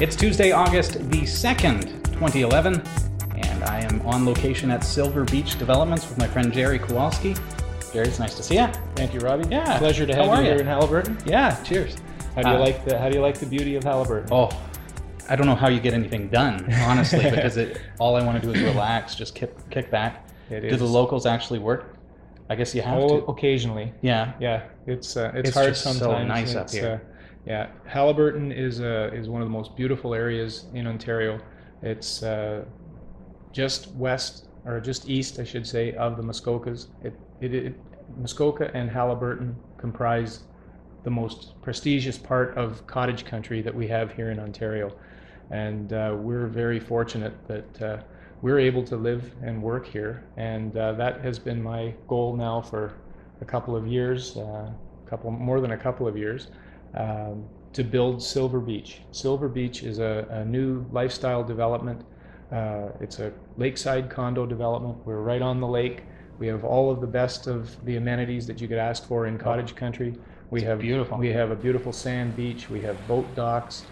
It's Tuesday, August the 2nd, 2011, and I am on location at Silver Beach Developments with my friend Gerry Kowalski. Gerry, it's nice to see you. Thank you, Robbie. Yeah. Pleasure to have are you here in Haliburton. Yeah, cheers. How do you Uh, like the How do you like the beauty of Haliburton? Oh, I don't know how you get anything done, honestly, because it, all I want to do is relax, just kick, kick back. It Do the locals actually work? I guess you have Oh, to. occasionally. Yeah. Yeah, it's uh, it's, It's hard just so sometimes. nice up here. Uh, yeah, Haliburton is uh, is one of the most beautiful areas in Ontario. It's uh, just west or just east, I should say, of the Muskokas. It, it, it Muskoka and Haliburton comprise the most prestigious part of cottage country that we have here in Ontario, and uh, we're very fortunate that uh, we're able to live and work here, and uh, that has been my goal now for a couple of years, uh, couple more than a couple of years, um, to build Silver Beach. Silver Beach is a, a new lifestyle development. Uh, it's a lakeside condo development. We're right on the lake. We have all of the best of the amenities that you could ask for in cottage country. We have beautiful. We have a beautiful sand beach. We have boat docks.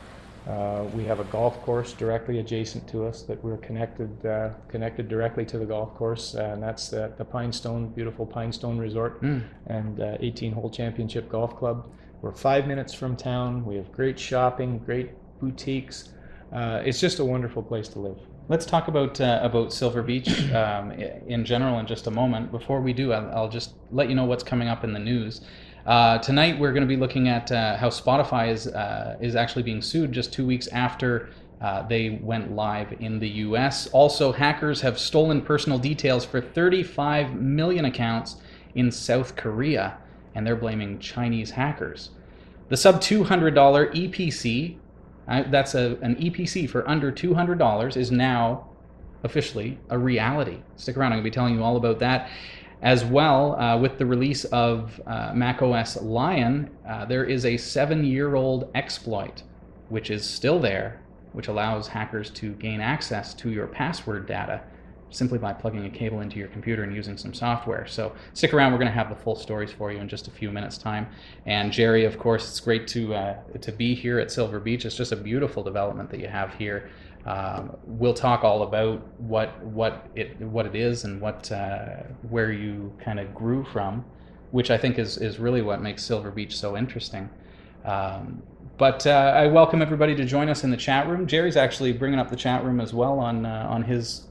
Uh, we have a golf course directly adjacent to us that we're connected uh, connected directly to the golf course, uh, and that's the, the Pinestone, beautiful Pinestone Resort Mm. and uh, 18 hole championship golf club. We're five minutes from town. We have great shopping, great boutiques. Uh, it's just a wonderful place to live. Let's talk about uh, about Silver Beach um, in general in just a moment. Before we do, I'll, I'll just let you know what's coming up in the news. Uh, tonight, we're going to be looking at uh, how Spotify is uh, is actually being sued just two weeks after uh, they went live in the U.S. Also, hackers have stolen personal details for 35 million accounts in South Korea, and they're blaming Chinese hackers. The sub $200 Eee PC, uh, that's a, an Eee PC for under $200, is now officially a reality. Stick around, I'm going to be telling you all about that. As well, uh, with the release of uh, macOS Lion, uh, there is a seven year old exploit, which is still there, which allows hackers to gain access to your password data simply by plugging a cable into your computer and using some software. So stick around. We're going to have the full stories for you in just a few minutes' time. And Gerry, of course, it's great to uh, to be here at Silver Beach. It's just a beautiful development that you have here. Um, we'll talk all about what what it what it is and what uh, where you kind of grew from, which I think is is really what makes Silver Beach so interesting. Um, but uh, I welcome everybody to join us in the chat room. Gerry's actually bringing up the chat room as well on uh, on his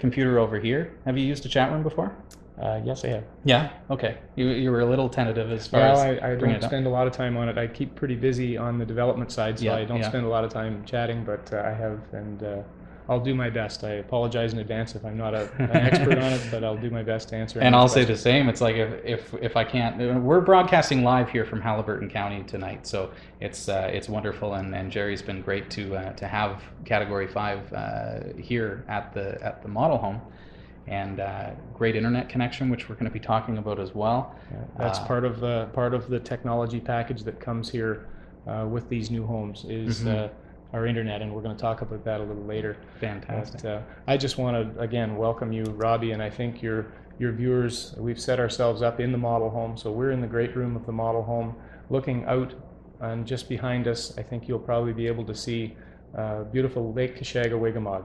computer over here. Have you used a chat room before? Uh, yes, I have. Yeah. Okay. You, you were a little tentative as far Well, as I, I don't spend a lot of time on it. I keep pretty busy on the development side, so Yeah, I don't yeah. spend a lot of time chatting. But uh, I have, and uh, I'll do my best. I apologize in advance if I'm not a, an expert on it, but I'll do my best to answer. And I'll say the same. It's like if, if if I can't, uh, we're broadcasting live here from Haliburton County tonight, so it's uh, it's wonderful. And, and Gerry's been great to uh, to have Category Five uh, here at the at the model home, and uh, great internet connection, which we're going to be talking about as well. Yeah, that's Uh, part of the part of the technology package that comes here uh, with these new homes is Mhm. Our internet, and we're going to talk about that a little later. Fantastic. But, uh, I just want to again welcome you, Robbie, and I think your your viewers. We've set ourselves up in the model home, so we're in the great room of the model home, looking out, and just behind us, I think you'll probably be able to see uh, beautiful Lake Kashagawigamog.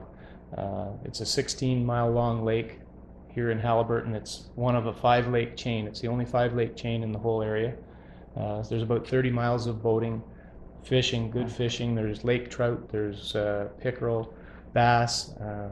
Uh, it's a 16 mile long lake here in Haliburton. It's one of a five lake chain. It's the only five lake chain in the whole area. Uh, there's about 30 miles of boating, fishing, good fishing. There's lake trout, there's uh, pickerel, bass. Uh,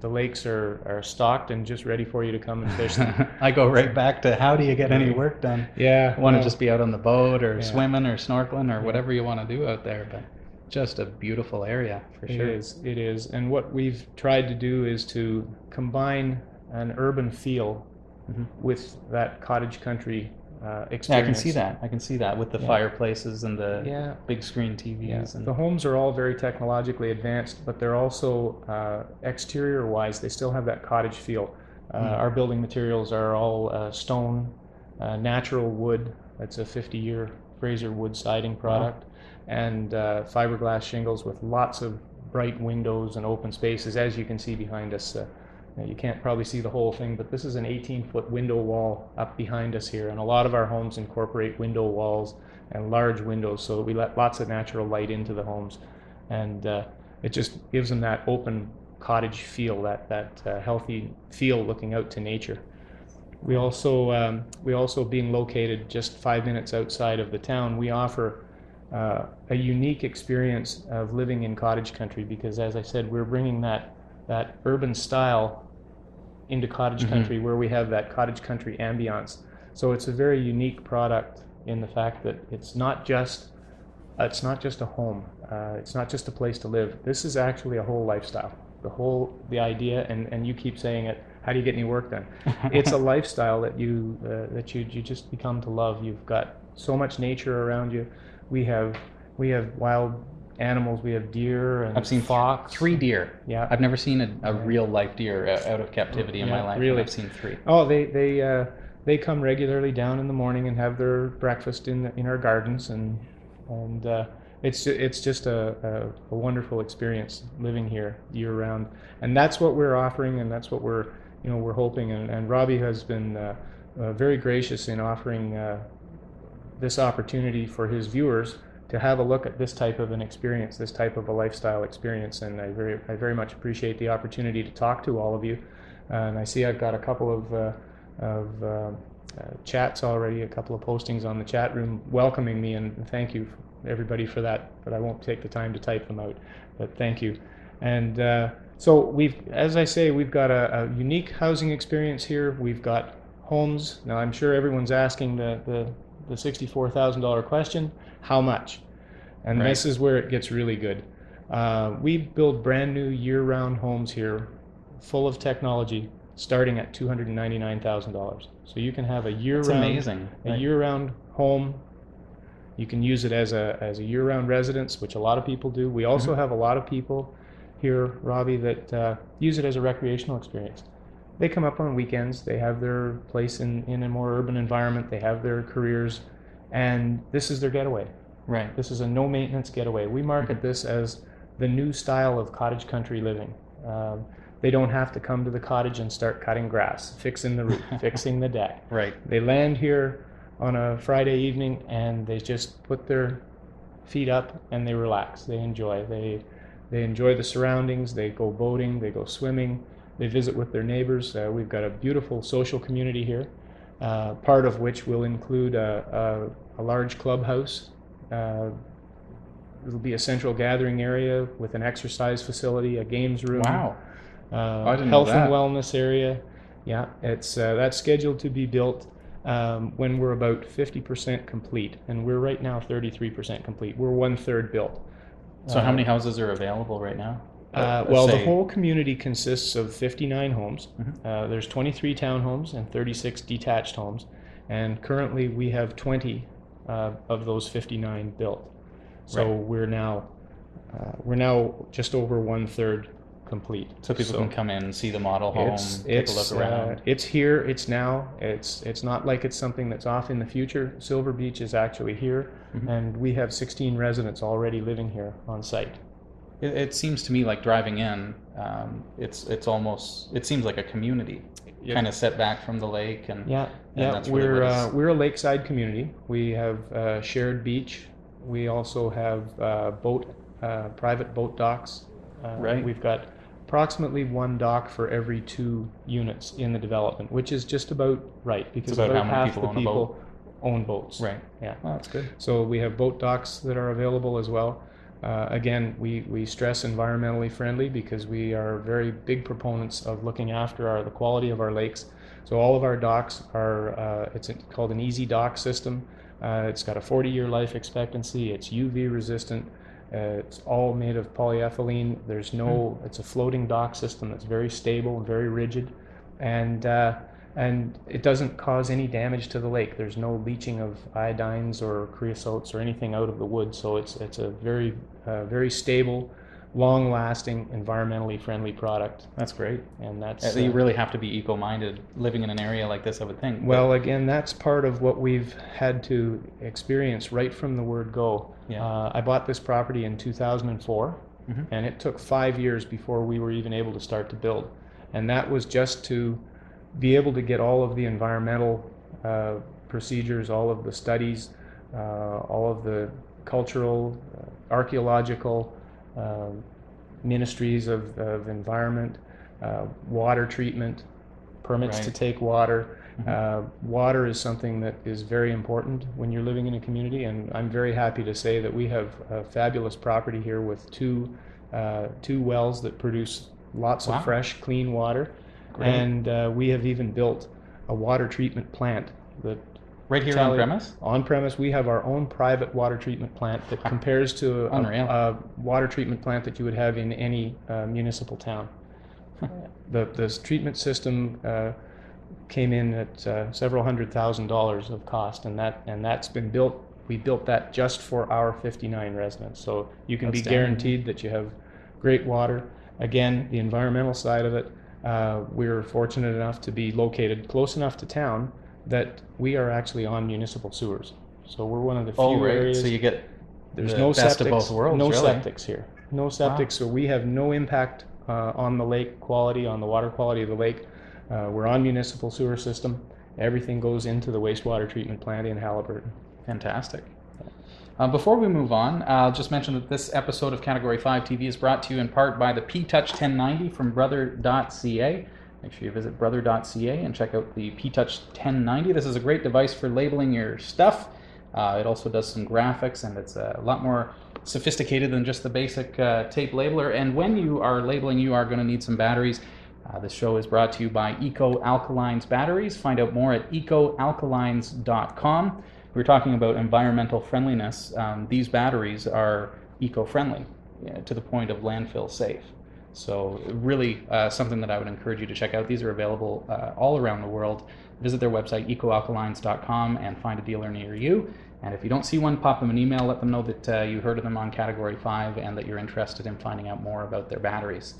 the lakes are, are stocked and just ready for you to come and fish them. I go right back to how do you get any work done? yeah, want to well, just be out on the boat or Yeah. swimming or snorkeling or whatever you want to do out there, but just a beautiful area for It sure. is. It is. And what we've tried to do is to combine an urban feel Mhm. with that cottage country uh, experience. Yeah, I can see that. I can see that with the Yeah. fireplaces and the Yeah. big screen TVs. Yeah, And the homes are all very technologically advanced, but they're also uh, exterior-wise. They still have that cottage feel. Uh, Mm. Our building materials are all uh, stone, uh, natural wood. It's a 50-year Fraser wood siding product, and uh, fiberglass shingles with lots of bright windows and open spaces. As you can see behind us, you can't probably see the whole thing, but this is an 18-foot window wall up behind us here, and a lot of our homes incorporate window walls and large windows so that we let lots of natural light into the homes, and uh, it just gives them that open cottage feel, that that uh, healthy feel looking out to nature. We also um, we also being located just five minutes outside of the town, we offer uh, a unique experience of living in cottage country because, as I said, we're bringing that that urban style into cottage Mhm. country where we have that cottage country ambiance. So it's a very unique product in the fact that it's not just uh, it's not just a home. Uh, it's not just a place to live. This is actually a whole lifestyle. The whole the idea, and, and you keep saying it. How do you get any work done? it's a lifestyle that you uh, that you you just become to love. You've got so much nature around you. We have we have wild animals. We have deer and I've seen fox. three deer. Yeah. I've never seen a, a real life deer out of captivity in my life. really. I've seen three. Oh, they they uh, they come regularly down in the morning and have their breakfast in in our gardens, and and uh, it's it's just a, a, a wonderful experience living here year round, and that's what we're offering, and that's what we're you know we're hoping, and, and Robbie has been uh, uh, very gracious in offering uh, this opportunity for his viewers to have a look at this type of an experience, this type of a lifestyle experience, and I very I very much appreciate the opportunity to talk to all of you. And I see I've got a couple of, uh, of uh, uh, chats already, a couple of postings on the chat room welcoming me, and thank you everybody for that. But I won't take the time to type them out. But thank you. And uh, so we've, as I say, we've got a, a unique housing experience here. We've got homes. Now I'm sure everyone's asking the the, the sixty-four thousand dollar question: How much? And Right. this is where it gets really good. Uh, we build brand new year-round homes here full of technology starting at $299,000. So you can have a year-round amazing. a Like, year-round home. You can use it as a as a year-round residence, which a lot of people do. We also Mm-hmm. have a lot of people here, Robbie, that uh, use it as a recreational experience. They come up on weekends. They have their place in in a more urban environment. They have their careers, and this is their getaway. right. This is a no maintenance getaway. We market this as the new style of cottage country living. Um, they don't have to come to the cottage and start cutting grass, fixing the roof, fixing the deck. Right. They land here on a Friday evening and they just put their feet up and they relax. They enjoy. They they enjoy the surroundings. They go boating. They go swimming. They visit with their neighbors. Uh, we've got a beautiful social community here, uh, part of which will include a, a, a large clubhouse. Uh, it'll be a central gathering area with an exercise facility, a games room Wow. uh, I didn't know health and wellness area. Yeah, it's uh, that's scheduled to be built um, when we're about 50% complete, and we're right now 33% complete. We're one third built. So how many houses are available right now? Uh, Let's well, the whole community consists of 59 homes. Mhm. Uh, there's 23 townhomes and 36 detached homes, and currently we have 20 uh, of those 59 built. So Right. we're now uh, we're now just over one third complete. So people can come in, see the model home, It's take it's a look around. Uh, it's here. It's now. It's it's not like it's something that's off in the future. Silver Beach is actually here, Mhm. and we have 16 residents already living here on site. It, it seems to me like driving in, um, it's it's almost it seems like a community, Yeah. kind of set back from the lake and Yeah, And yeah. really we're uh, we're a lakeside community. We have uh, shared beach. We also have uh, boat uh, private boat docks. Uh, Right. We've got approximately one dock for every two units in the development, which is just about right because about how many half people the people own boats. right. Yeah. Oh, that's good. So we have boat docks that are available as well. Uh, again, we, we stress environmentally friendly because we are very big proponents of looking after our, the quality of our lakes. So all of our docks are, uh, it's called an EZ Dock system. Uh, it's got a 40 year life expectancy. It's UV resistant. Uh, it's all made of polyethylene. There's no, it's a floating dock system that's very stable and very rigid. And, uh, and it doesn't cause any damage to the lake. There's no leaching of iodines or creosotes or anything out of the wood, so it's it's a very uh, very stable, long-lasting, environmentally friendly product. That's great. And that's Uh, you uh, really have to be eco-minded living in an area like this, I would think. well, again, that's part of what we've had to experience right from the word go. Yeah. Uh, I bought this property in 2004, Mhm. and it took five years before we were even able to start to build. And that was just to be able to get all of the environmental uh, procedures, all of the studies, uh, all of the cultural, uh, archaeological, um, ministries of, of environment, uh, water treatment, permits to take water. Mhm. Uh, water is something that is very important when you're living in a community, and I'm very happy to say that we have a fabulous property here with two uh, two wells that produce lots Wow. of fresh, clean water, Great. and uh, we have even built a water treatment plant that right here on premise? on premise, we have our own private water treatment plant that compares to a, a water treatment plant that you would have in any uh, municipal town. the this treatment system uh, came in at uh, several hundred thousand dollars of cost, and that and that's been built. We built that just for our 59 residents, so you can be guaranteed that you have great water. Again, the environmental side of it, uh, we're fortunate enough to be located close enough to town that we are actually on municipal sewers. So we're one of the few Oh, right. areas. So you get There's the no best septics. of both worlds, no really. septics here. No septics, so we have no impact uh, on the lake quality, on the water quality of the lake. Uh, we're on municipal sewer system. Everything goes into the wastewater treatment plant in Haliburton. Fantastic. Uh, before we move on, I'll just mention that this episode of Category 5 TV is brought to you in part by the P Touch 1090 from brother.ca. Make sure you visit brother.ca and check out the P Touch 1090. This is a great device for labeling your stuff. Uh, it also does some graphics and it's a lot more sophisticated than just the basic uh, tape labeler. And when you are labeling, you are going to need some batteries. Uh, this show is brought to you by Eco Alkalines Batteries. Find out more at ecoalkalines.com. We were talking about environmental friendliness. Um, these batteries are eco friendly to the point of landfill safe. So, really, uh, something that I would encourage you to check out. These are available uh, all around the world. Visit their website, ecoalkalines.com, and find a dealer near you. And if you don't see one, pop them an email. Let them know that uh, you heard of them on Category 5 and that you're interested in finding out more about their batteries.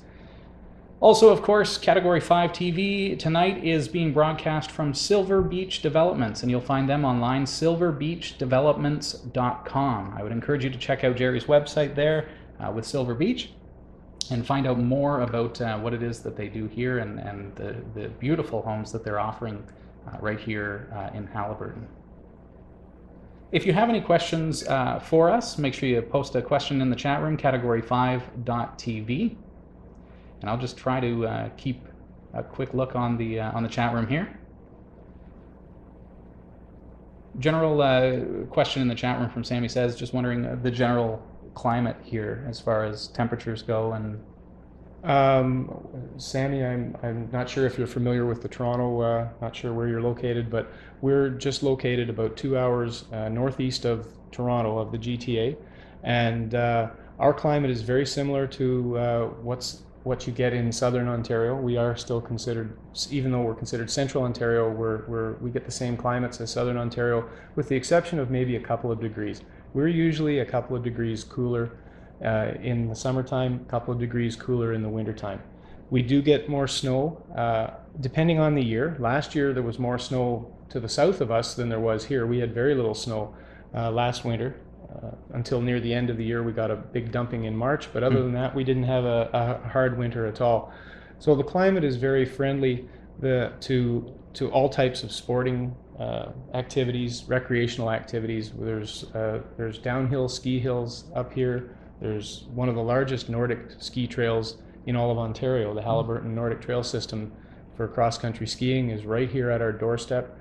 Also, of course, Category 5 TV tonight is being broadcast from Silver Beach Developments, and you'll find them online, silverbeachdevelopments.com. I would encourage you to check out Gerry's website there uh, with Silver Beach and find out more about uh, what it is that they do here and, and the, the beautiful homes that they're offering uh, right here uh, in Haliburton. If you have any questions uh, for us, make sure you post a question in the chat room, category5.tv and I'll just try to uh, keep a quick look on the uh, on the chat room here. General uh, question in the chat room from Sammy says, just wondering uh, the general climate here as far as temperatures go, and Um, Sammy, I'm, I'm not sure if you're familiar with the Toronto, uh, not sure where you're located, but we're just located about two hours uh, northeast of Toronto, of the GTA. And our climate is very similar to what's what you get in southern Ontario. We are still considered, even though we're considered central Ontario, we're, we're, we get the same climates as southern Ontario, with the exception of maybe a couple of degrees. We're usually a couple of degrees cooler uh, in the summertime, a couple of degrees cooler in the wintertime. We do get more snow uh, depending on the year. Last year there was more snow to the south of us than there was here. We had very little snow uh, last winter. Uh, until near the end of the year, we got a big dumping in March, but other than that, we didn't have a, a hard winter at all. So the climate is very friendly the, to to all types of sporting uh, activities, recreational activities. There's uh, there's downhill ski hills up here. There's one of the largest Nordic ski trails in all of Ontario. The Haliburton Nordic Trail System for cross country skiing is right here at our doorstep.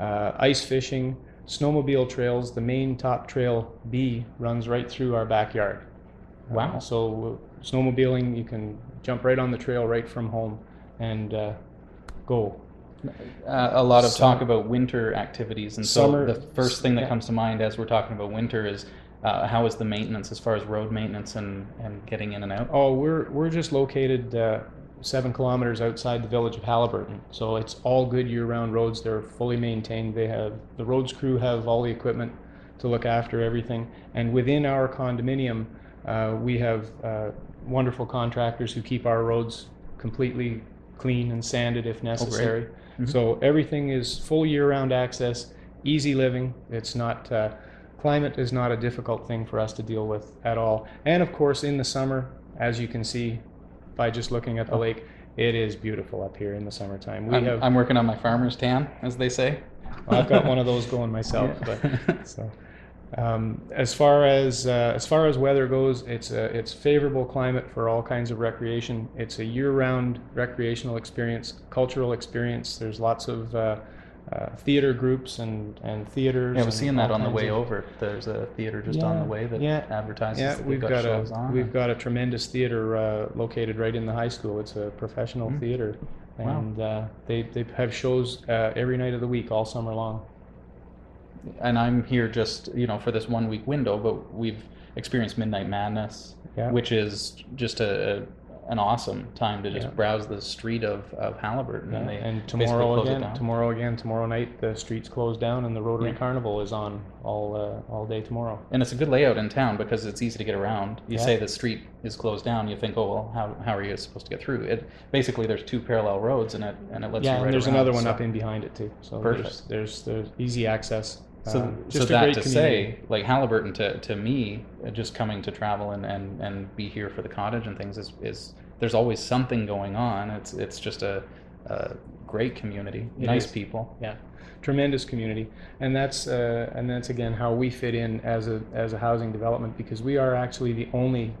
Uh, ice fishing, snowmobile trails. The main top trail B runs right through our backyard. Wow. Uh, so snowmobiling, you can jump right on the trail right from home and uh, go. uh, a lot of talk about winter activities. And so the first thing that yeah. comes to mind as we're talking about winter is uh, how is the maintenance as far as road maintenance and, and getting in and out? Oh, we're we're just located uh, seven kilometers outside the village of Haliburton. So it's all good year-round roads. They're fully maintained. They have the roads crew have all the equipment to look after everything. And within our condominium, uh, we have uh, wonderful contractors who keep our roads completely clean and sanded if necessary. So everything is full year-round access, easy living. It's not uh, climate is not a difficult thing for us to deal with at all. And of course, in the summer, as you can see by just looking at the lake, it is beautiful up here in the summertime. We I'm, have I'm working on my farmer's tan, as they say. I've got one of those going myself. Yeah. But so, um, as far as uh, as far as weather goes, it's a it's favorable climate for all kinds of recreation. It's a year-round recreational experience, cultural experience. There's lots of uh, uh, theater groups and and theaters. Yeah, we're seeing that on the way of- over. There's a theater just on the way that yeah, advertises Yeah, that we've got, got, shows a on. we've got a tremendous theater uh, located right in the high school. It's a professional Mm. theater, Wow. and uh, they they have shows uh, every night of the week all summer long. and I'm here just you know for this one week window, but we've experienced Midnight Madness, Yeah. which is just a, a an awesome time to just Yeah. browse the street of, of Haliburton. Yeah, And, they and tomorrow again, tomorrow again, tomorrow night the streets close down and the Rotary Yeah. Carnival is on all uh, all day tomorrow. And it's a good layout in town because it's easy to get around. You Yeah. say the street is closed down, you think, oh well, how, how are you supposed to get through? It basically there's two parallel roads and it and it lets yeah, you and right there's around, another one so- up in behind it too. So Perfect. there's, there's there's easy access. So, Um, so just a that great to community. say, like Haliburton, to, to me, uh, just coming to travel and, and, and be here for the cottage and things is, is there's always something going on. It's it's just a, a great community, It nice is. people. yeah tremendous community and that's uh, and that's again how we fit in as a as a housing development because we are actually the only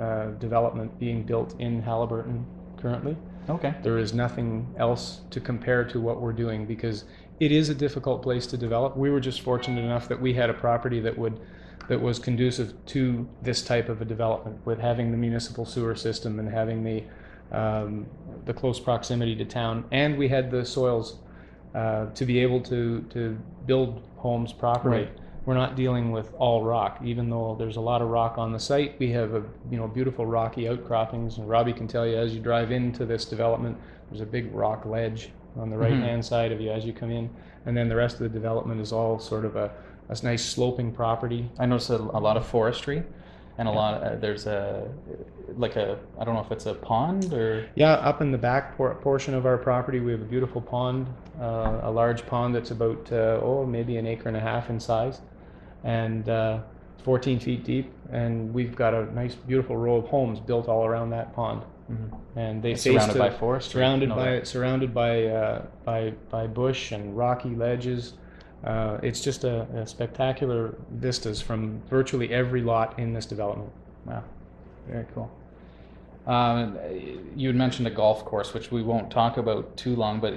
uh, development being built in Haliburton currently Okay. there is nothing else to compare to what we're doing because it is a difficult place to develop we were just fortunate enough that we had a property that would that was conducive to this type of a development with having the municipal sewer system and having the um, the close proximity to town and we had the soils uh, to be able to to build homes properly Right. We're not dealing with all rock. Even though there's a lot of rock on the site we have a you know beautiful rocky outcroppings. And robbie can tell you as you drive into this development there's a big rock ledge on the right hand side of you as you come in. And then the rest of the development is all sort of a, a nice sloping property. I notice a, a lot of forestry, and a lot. uh, there's a like a I don't know if it's a pond or? Yeah, up in the back por- portion of our property, we have a beautiful pond, uh, a large pond that's about uh, oh maybe an acre and a half in size, and uh, 14 feet deep. And we've got a nice, beautiful row of homes built all around that pond. And they It's face surrounded the- by forest, surrounded by that. surrounded by uh, by by bush and rocky ledges. Uh, it's just a, a spectacular vistas from virtually every lot in this development. Wow, very cool. Um, you had mentioned a golf course, which we won't talk about too long, but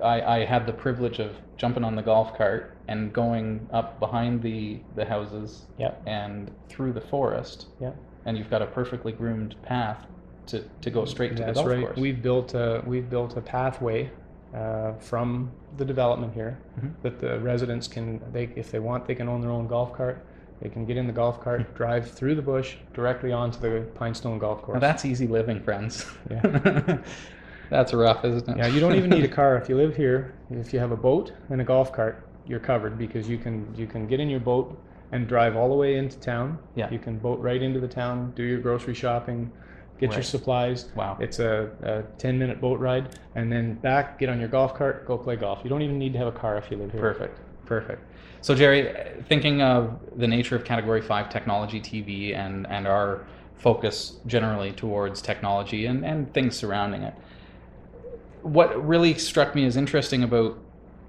I, I had the privilege of jumping on the golf cart and going up behind the, the houses Yep. and through the forest, Yeah. and you've got a perfectly groomed path to, to go straight to That's the golf right. course. We've built a we've built a pathway uh, from the development here Mhm. that the residents can they if they want they can own their own golf cart. They can get in the golf cart, drive through the bush directly onto the Pinestone Golf Course. Now that's easy living, friends. Yeah. that's rough, isn't it? yeah, you don't even need a car if you live here. If you have a boat and a golf cart, you're covered because you can you can get in your boat and drive all the way into town. Yeah. You can boat right into the town, do your grocery shopping, get your supplies. Wow. It's a, a 10 minute boat ride and then back, get on your golf cart, go play golf. You don't even need to have a car if you live here. Perfect. Perfect. So, Gerry, thinking of the nature of Category 5 technology TV and, and our focus generally towards technology and, and things surrounding it, what really struck me as interesting about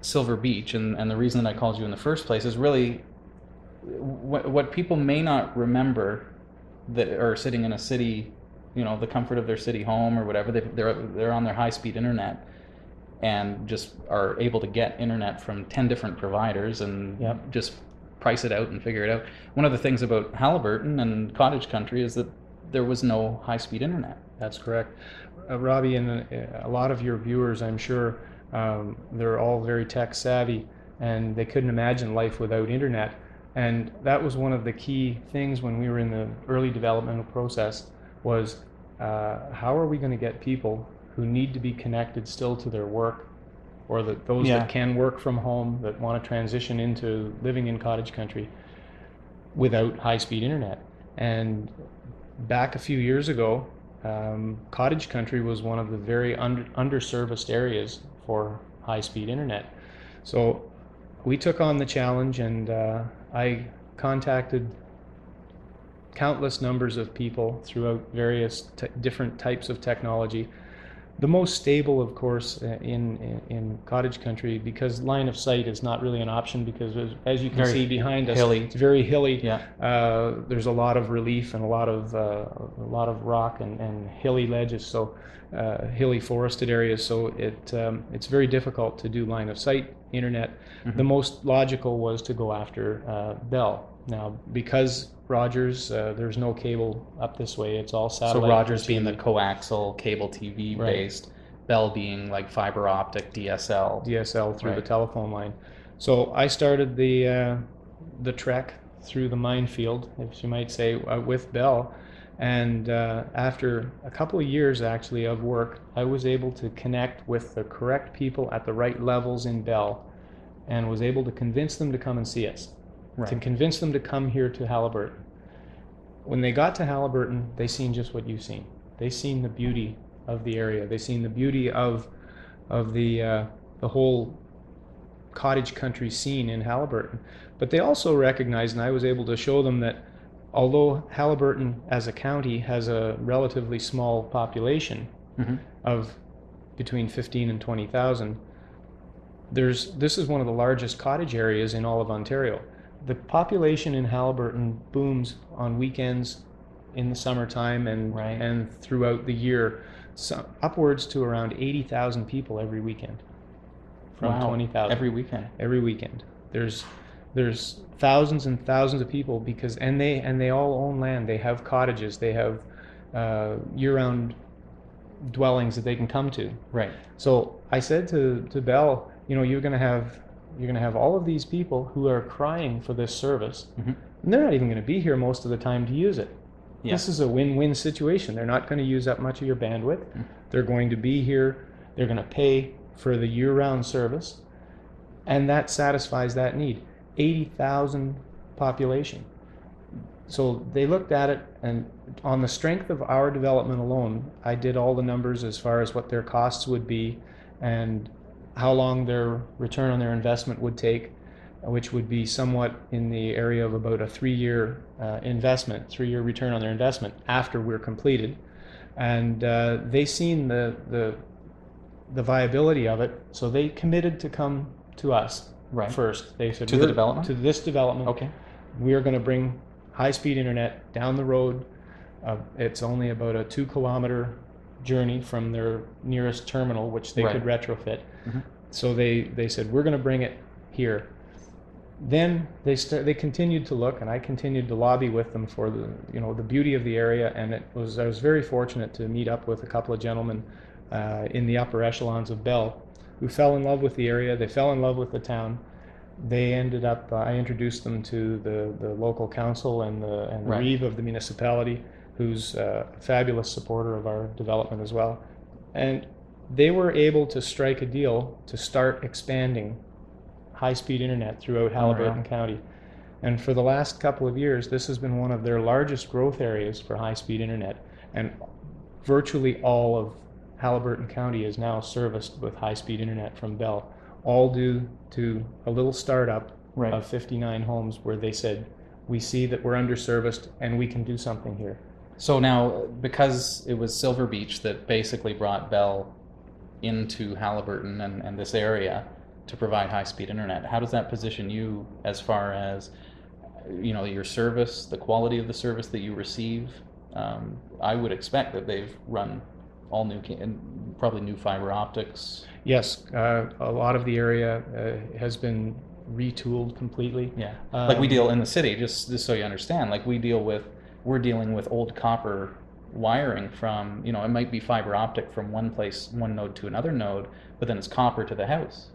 Silver Beach and, and the reason that I called you in the first place is really what, what people may not remember that are sitting in a city, you know, the comfort of their city home or whatever, they, they're, they're on their high speed internet and just are able to get internet from 10 different providers and Yep. just price it out and figure it out. One of the things about Haliburton and cottage country is that there was no high speed internet. That's correct. Uh, Robbie, and uh, a lot of your viewers, I'm sure, um, they're all very tech savvy and they couldn't imagine life without internet. And that was one of the key things when we were in the early developmental process was uh, how are we going to get people who need to be connected still to their work, or that those Yeah. that can work from home that want to transition into living in cottage country without high-speed internet? And back a few years ago, um, cottage country was one of the very under, underserviced areas for high-speed internet. So we took on the challenge, and uh, I contacted countless numbers of people throughout various different types of technology. The most stable, of course, uh, in, in in cottage country, because line of sight is not really an option. Because as, as you can Very see behind us, hilly. it's very hilly. Yeah. Uh, there's a lot of relief and a lot of uh, a lot of rock and, and hilly ledges, so uh, hilly forested areas. So it um, it's very difficult to do line of sight internet. The most logical was to go after uh, Bell. Now, because Rogers, uh, there's no cable up this way. It's all satellite. So. Rogers being the coaxial cable TV Right. based, Bell being like fiber optic DSL. DSL through the telephone line. So I started the uh, the trek through the minefield, if you might say, uh, with Bell. And uh, after a couple of years actually of work, I was able to connect with the correct people at the right levels in Bell, and was able to convince them to come and see us, to convince them to come here to Haliburton. When they got to Haliburton, they seen just what you've seen. They seen the beauty of the area. They seen the beauty of of the uh, the whole cottage country scene in Haliburton. But they also recognized, and I was able to show them that although Haliburton as a county has a relatively small population Mhm. of between 15 and 20,000, there's this is one of the largest cottage areas in all of Ontario. The population in Haliburton booms on weekends in the summertime and Right. and throughout the year, so upwards to around 80,000 people every weekend from Wow. 20,000 every weekend. every weekend. There's there's thousands and thousands of people because and they and they all own land. They have cottages. They have uh, year-round dwellings that they can come to. Right. So I said to to Bell, you know, you're going to have you're going to have all of these people who are crying for this service, Mhm. and they're not even going to be here most of the time to use it. Yeah. This is a win-win situation. They're not going to use up much of your bandwidth. Mm-hmm. They're going to be here. They're going to pay for the year-round service, and that satisfies that need. Eighty thousand population. So they looked at it, and on the strength of our development alone, I did all the numbers as far as what their costs would be, and how long their return on their investment would take, which would be somewhat in the area of about a three-year uh, investment, three-year return on their investment after we're completed, and uh, they seen the the the viability of it, so they committed to come to us Right. first. They said To the development? to this development. Okay. We are going to bring high-speed internet down the road. Uh, it's only about a two-kilometer journey from their nearest terminal, which they could retrofit. Mhm. So they, they said, we're going to bring it here. Then they st- they continued to look, and I continued to lobby with them for the you know the beauty of the area. And it was I was very fortunate to meet up with a couple of gentlemen uh, in the upper echelons of Bell who fell in love with the area. They fell in love with the town. They ended up. Uh, I introduced them to the, the local council and the and the Right. reeve of the municipality, who's uh, a fabulous supporter of our development as well. And they were able to strike a deal to start expanding high-speed internet throughout oh, Haliburton County. And for the last couple of years, this has been one of their largest growth areas for high-speed internet. And virtually all of Haliburton County is now serviced with high-speed internet from Bell, all due to a little startup Right. of 59 homes where they said, we see that we're underserviced and we can do something here. So now, because it was Silver Beach that basically brought Bell into Haliburton and, and this area to provide high speed internet, how does that position you as far as you know your service, the quality of the service that you receive? Um, I would expect that they've run all new, and probably new fiber optics. Yes, uh, a lot of the area uh, has been retooled completely. Yeah, like we Um, deal in the city, just just so you understand. Like we deal with, we're dealing with old copper wiring from, you know, it might be fiber optic from one place, one node to another node, but then it's copper to the house,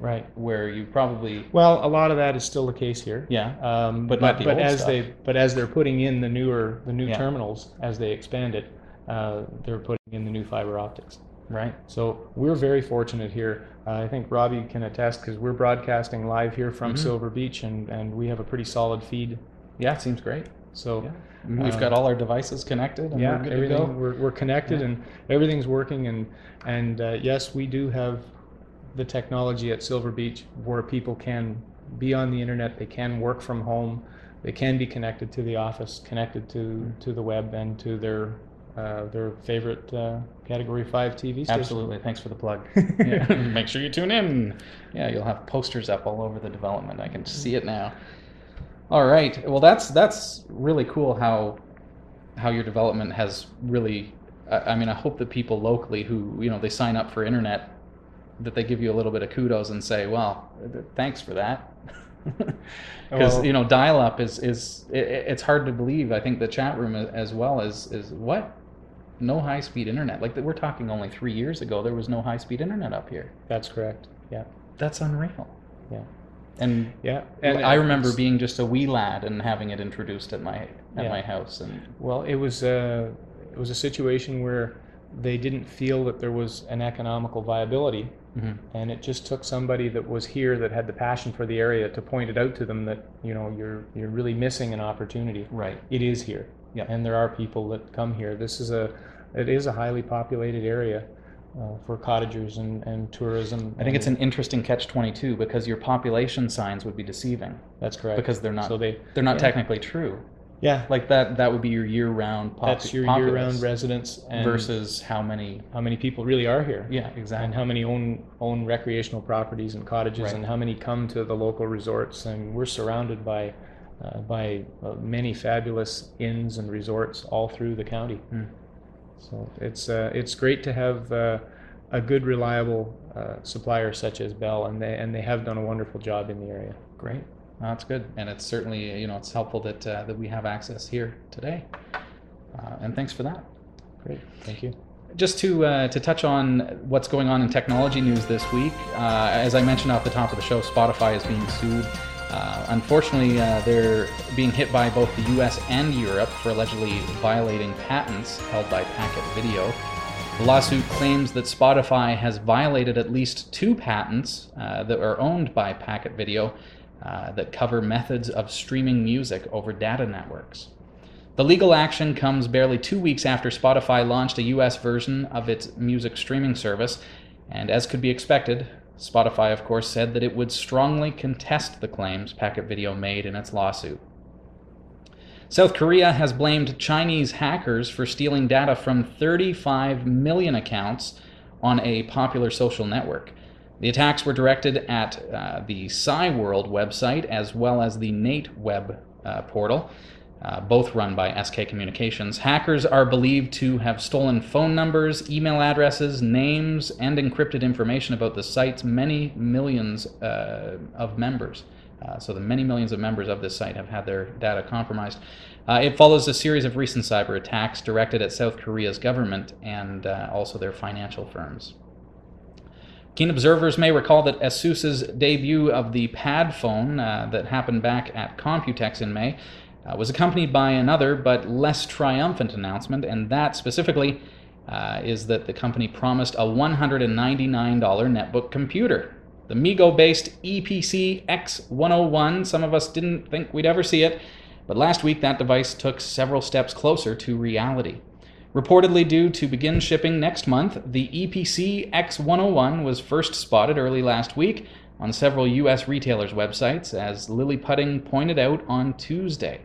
Right. where you probably, Well, a lot of that is still the case here. yeah, Um, But but not the but as stuff. they but as they're putting in the newer the new Yeah. terminals as they expand it, uh, they're putting in the new fiber optics. Right. So we're very fortunate here. Uh, I think Robbie can attest because we're broadcasting live here from Mhm. Silver Beach, and, and we have a pretty solid feed. Yeah, it seems great. So Yeah. We've Uh, got all our devices connected and yeah, we're good to everything go. we're, we're connected Yeah. and everything's working. And and uh, yes, we do have the technology at Silver Beach where people can be on the internet, they can work from home, they can be connected to the office, connected to Mm. to the web and to their uh, their favorite uh, Category Five TV station. Absolutely. Thanks for the plug. yeah. Make sure you tune in. Yeah, you'll have posters up all over the development. I can see it now. All right. Well, that's that's really cool how how your development has really. I I mean, I hope that people locally who you know they sign up for internet that they give you a little bit of kudos and say, "Well, thanks for that." Because Well- you know, dial-up is is it, it's hard to believe. I think the chat room as well is is what no high-speed internet. Like we're talking only three years ago, there was no high-speed internet up here. That's correct. Yeah, That's unreal. yeah, And yeah. I remember it's- being just a wee lad and having it introduced at my at Yeah. my house. And Well, it was a it was a situation where they didn't feel that there was an economical viability, Mhm. and it just took somebody that was here that had the passion for the area to point it out to them that you know you're you're really missing an opportunity. right, It is here, Yeah. and there are people that come here. This is a it is a highly populated area uh, for cottagers and, and tourism. I think it's an interesting catch twenty two because your population signs would be deceiving that's correct because they're not So they they're not yeah. technically true. yeah Like that that would be your year round pop- that's your populace year-round residents versus how many. how many people really are here. Yeah, exactly. and how many own own recreational properties and cottages, Right. and how many come to the local resorts. And we're surrounded by uh, by uh, many fabulous inns and resorts all through the county. Mm. So it's uh, it's great to have uh, a good, reliable uh, supplier such as Bell, and they and they have done a wonderful job in the area. Great. That's good, and it's certainly you know it's helpful that uh, that we have access here today, uh, and thanks for that. Great, thank you. Just to uh, to touch on what's going on in technology news this week, uh, as I mentioned off the top of the show, Spotify is being sued. Uh, unfortunately, uh, they're being hit by both the U.S. and Europe for allegedly violating patents held by Packet Video. The lawsuit claims that Spotify has violated at least two patents uh, that are owned by Packet Video uh, that cover methods of streaming music over data networks. The legal action comes barely two weeks after Spotify launched a US version of its music streaming service, and as could be expected, Spotify, of course, said that it would strongly contest the claims Packet Video made in its lawsuit. South Korea has blamed Chinese hackers for stealing data from 35 million accounts on a popular social network. The attacks were directed at uh, the Cyworld website as well as the Nate web uh, portal, uh, both run by SK Communications. Hackers are believed to have stolen phone numbers, email addresses, names, and encrypted information about the site's many millions uh, of members. Uh, so the many millions of members of this site have had their data compromised. Uh, it follows a series of recent cyber attacks directed at South Korea's government and uh, also their financial firms. Keen observers may recall that ASUS's debut of the PadFone uh, that happened back at Computex in May uh, was accompanied by another but less triumphant announcement, and that specifically uh, is that the company promised a $199 netbook computer. The MeeGo based Eee PC X101, some of us didn't think we'd ever see it, but last week that device took several steps closer to reality. Reportedly due to begin shipping next month, the Eee PC X101 was first spotted early last week on several US retailers' websites, as Liliputing pointed out on Tuesday.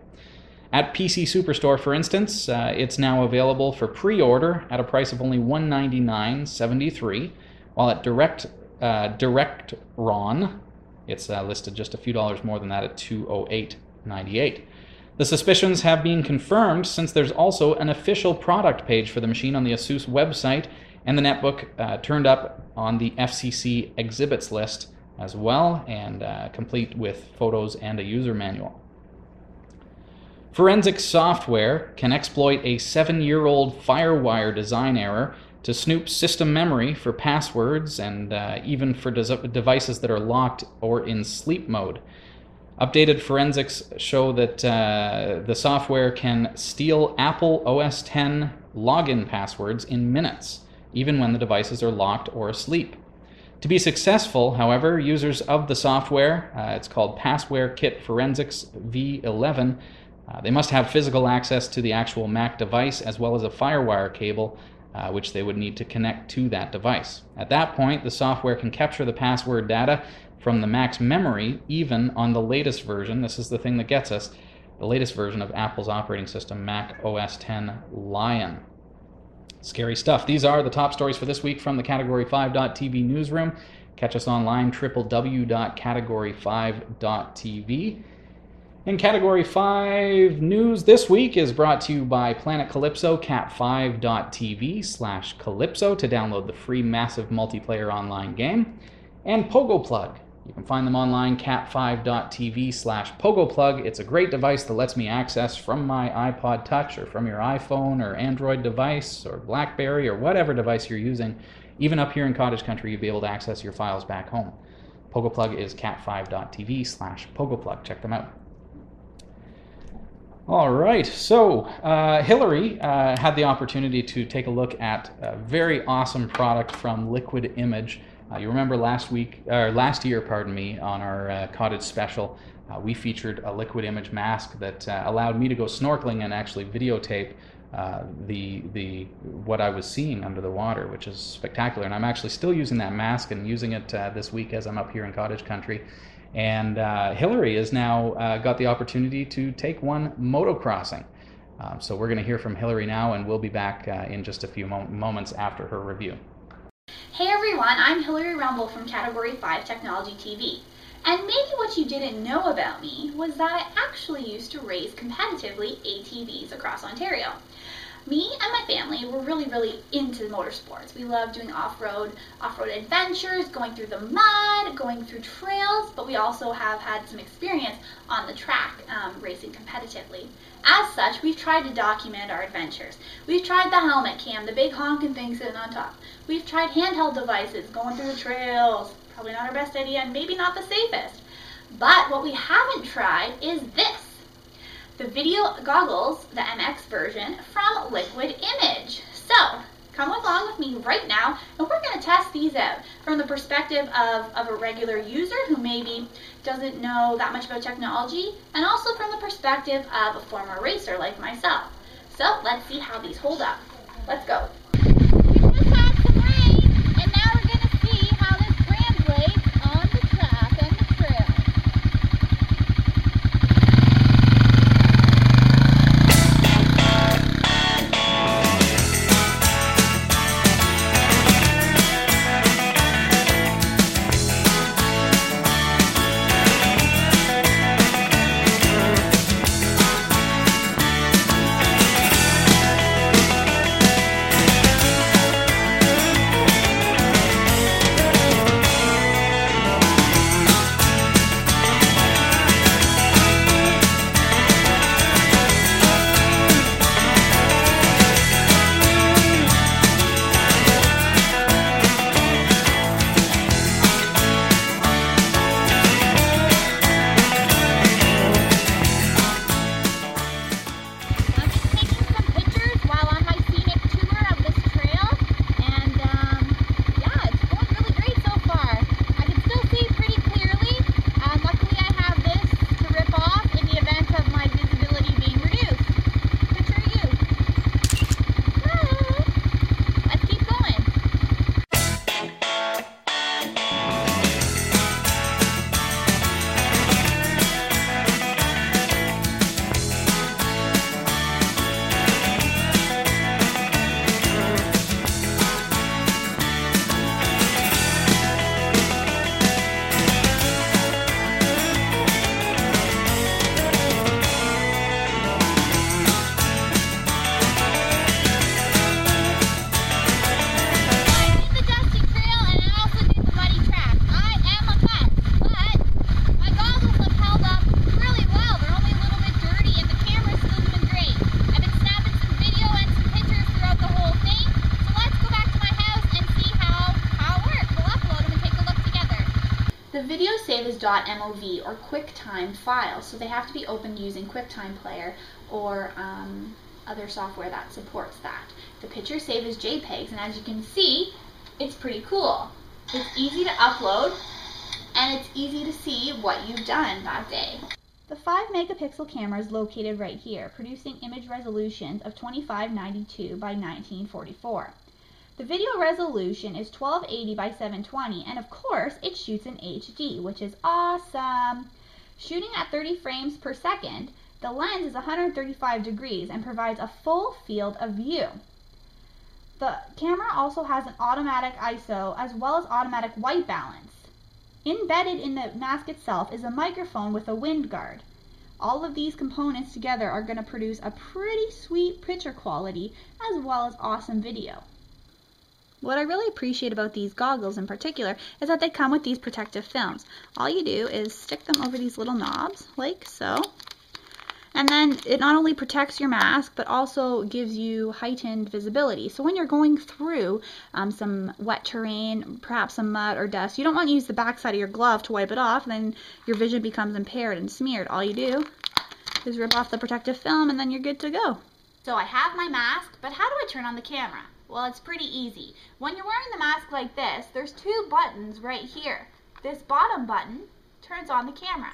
At PC Superstore, for instance, uh, it's now available for pre-order at a price of only $199.73, while at Direct uh, Direct Ron, it's uh, listed just a few dollars more than that at $208.98. The suspicions have been confirmed since there's also an official product page for the machine on the Asus website, and the netbook uh, turned up on the FCC exhibits list as well, and uh, complete with photos and a user manual. Forensic software can exploit a seven year old Firewire design error to snoop system memory for passwords and uh, even for des- devices that are locked or in sleep mode. Updated forensics show that uh, the software can steal Apple OS 10 login passwords in minutes, even when the devices are locked or asleep. To be successful, however, users of the software, uh, it's called Passware Kit Forensics V11, uh, they must have physical access to the actual Mac device as well as a FireWire cable, uh, which they would need to connect to that device. At that point, the software can capture the password data from the Mac's memory, even on the latest version. This is the thing that gets us the latest version of Apple's operating system, Mac OS 10 Lion. Scary stuff. These are the top stories for this week from the Category5.tv newsroom. Catch us online, www.category5.tv. In Category 5 news this week is brought to you by Planet Calypso, cat5.tv slash calypso to download the free massive multiplayer online game, and Pogoplug. You can find them online, cat5.tv slash pogoplug. It's a great device that lets me access from my iPod Touch or from your iPhone or Android device or Blackberry or whatever device you're using. Even up here in cottage country, you'll be able to access your files back home. Pogoplug is cat5.tv slash pogoplug. Check them out. All right, so uh, Hillary uh, had the opportunity to take a look at a very awesome product from Liquid Image. Uh, you remember last week, or last year, pardon me, on our uh, cottage special, uh, we featured a liquid image mask that uh, allowed me to go snorkeling and actually videotape the the what I was seeing under the water, which is spectacular. And I'm actually still using that mask and using it this week as I'm up here in cottage country. And uh, Hillary has now uh, got the opportunity to take one motocrossing. Um, so we're going to hear from Hillary now, and we'll be back uh, in just a few mo- moments after her review. Hey everyone, I'm Hillary Rumball from Category 5 Technology TV. And maybe what you didn't know about me was that I actually used to race competitively ATVs across Ontario. Me and my family were really, really into motorsports. We love doing off-road, off-road adventures, going through the mud, going through trails, but we also have had some experience on the track um, racing competitively. As such, we've tried to document our adventures. We've tried the helmet cam, the big honking thing sitting on top. We've tried handheld devices, going through the trails. Probably not our best idea and maybe not the safest. But what we haven't tried is this the video goggles, the MX version from Liquid Image. So, come along with me right now and we're going to test these out from the perspective of, of a regular user who maybe doesn't know that much about technology and also from the perspective of a former racer like myself. So let's see how these hold up. Let's go. .mov or QuickTime files, so they have to be opened using QuickTime Player or um, other software that supports that. The picture save as JPEGs, and as you can see, it's pretty cool. It's easy to upload, and it's easy to see what you've done that day. The 5 megapixel camera is located right here, producing image resolutions of 2592 by 1944. The video resolution is 1280 by 720, and of course, it shoots in HD, which is awesome. Shooting at 30 frames per second, the lens is 135 degrees and provides a full field of view. The camera also has an automatic ISO as well as automatic white balance. Embedded in the mask itself is a microphone with a wind guard. All of these components together are going to produce a pretty sweet picture quality as well as awesome video. What I really appreciate about these goggles in particular is that they come with these protective films. All you do is stick them over these little knobs, like so, and then it not only protects your mask, but also gives you heightened visibility. So when you're going through um, some wet terrain, perhaps some mud or dust, you don't want to use the backside of your glove to wipe it off, then your vision becomes impaired and smeared. All you do is rip off the protective film, and then you're good to go. So I have my mask, but how do I turn on the camera? Well, it's pretty easy. When you're wearing the mask like this, there's two buttons right here. This bottom button turns on the camera.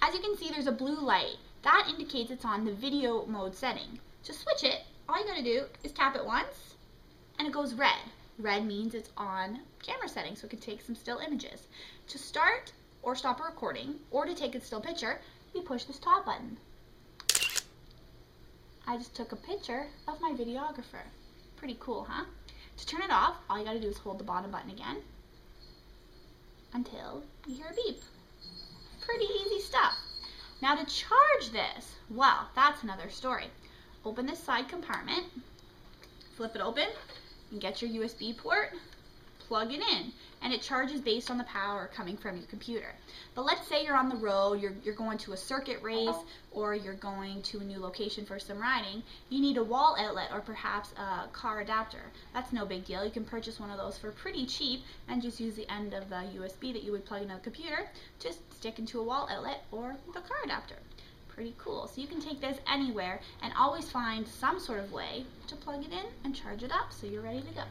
As you can see, there's a blue light. That indicates it's on the video mode setting. To switch it, all you gotta do is tap it once and it goes red. Red means it's on camera setting so it can take some still images. To start or stop a recording or to take a still picture, you push this top button. I just took a picture of my videographer. Pretty cool, huh? To turn it off, all you gotta do is hold the bottom button again until you hear a beep. Pretty easy stuff. Now to charge this, well, that's another story. Open this side compartment, flip it open, and get your USB port, plug it in, and it charges based on the power coming from your computer. But let's say you're on the road, you're, you're going to a circuit race, or you're going to a new location for some riding, you need a wall outlet or perhaps a car adapter. That's no big deal. You can purchase one of those for pretty cheap and just use the end of the USB that you would plug into the computer to stick into a wall outlet or the car adapter. Pretty cool. So you can take this anywhere and always find some sort of way to plug it in and charge it up so you're ready to go.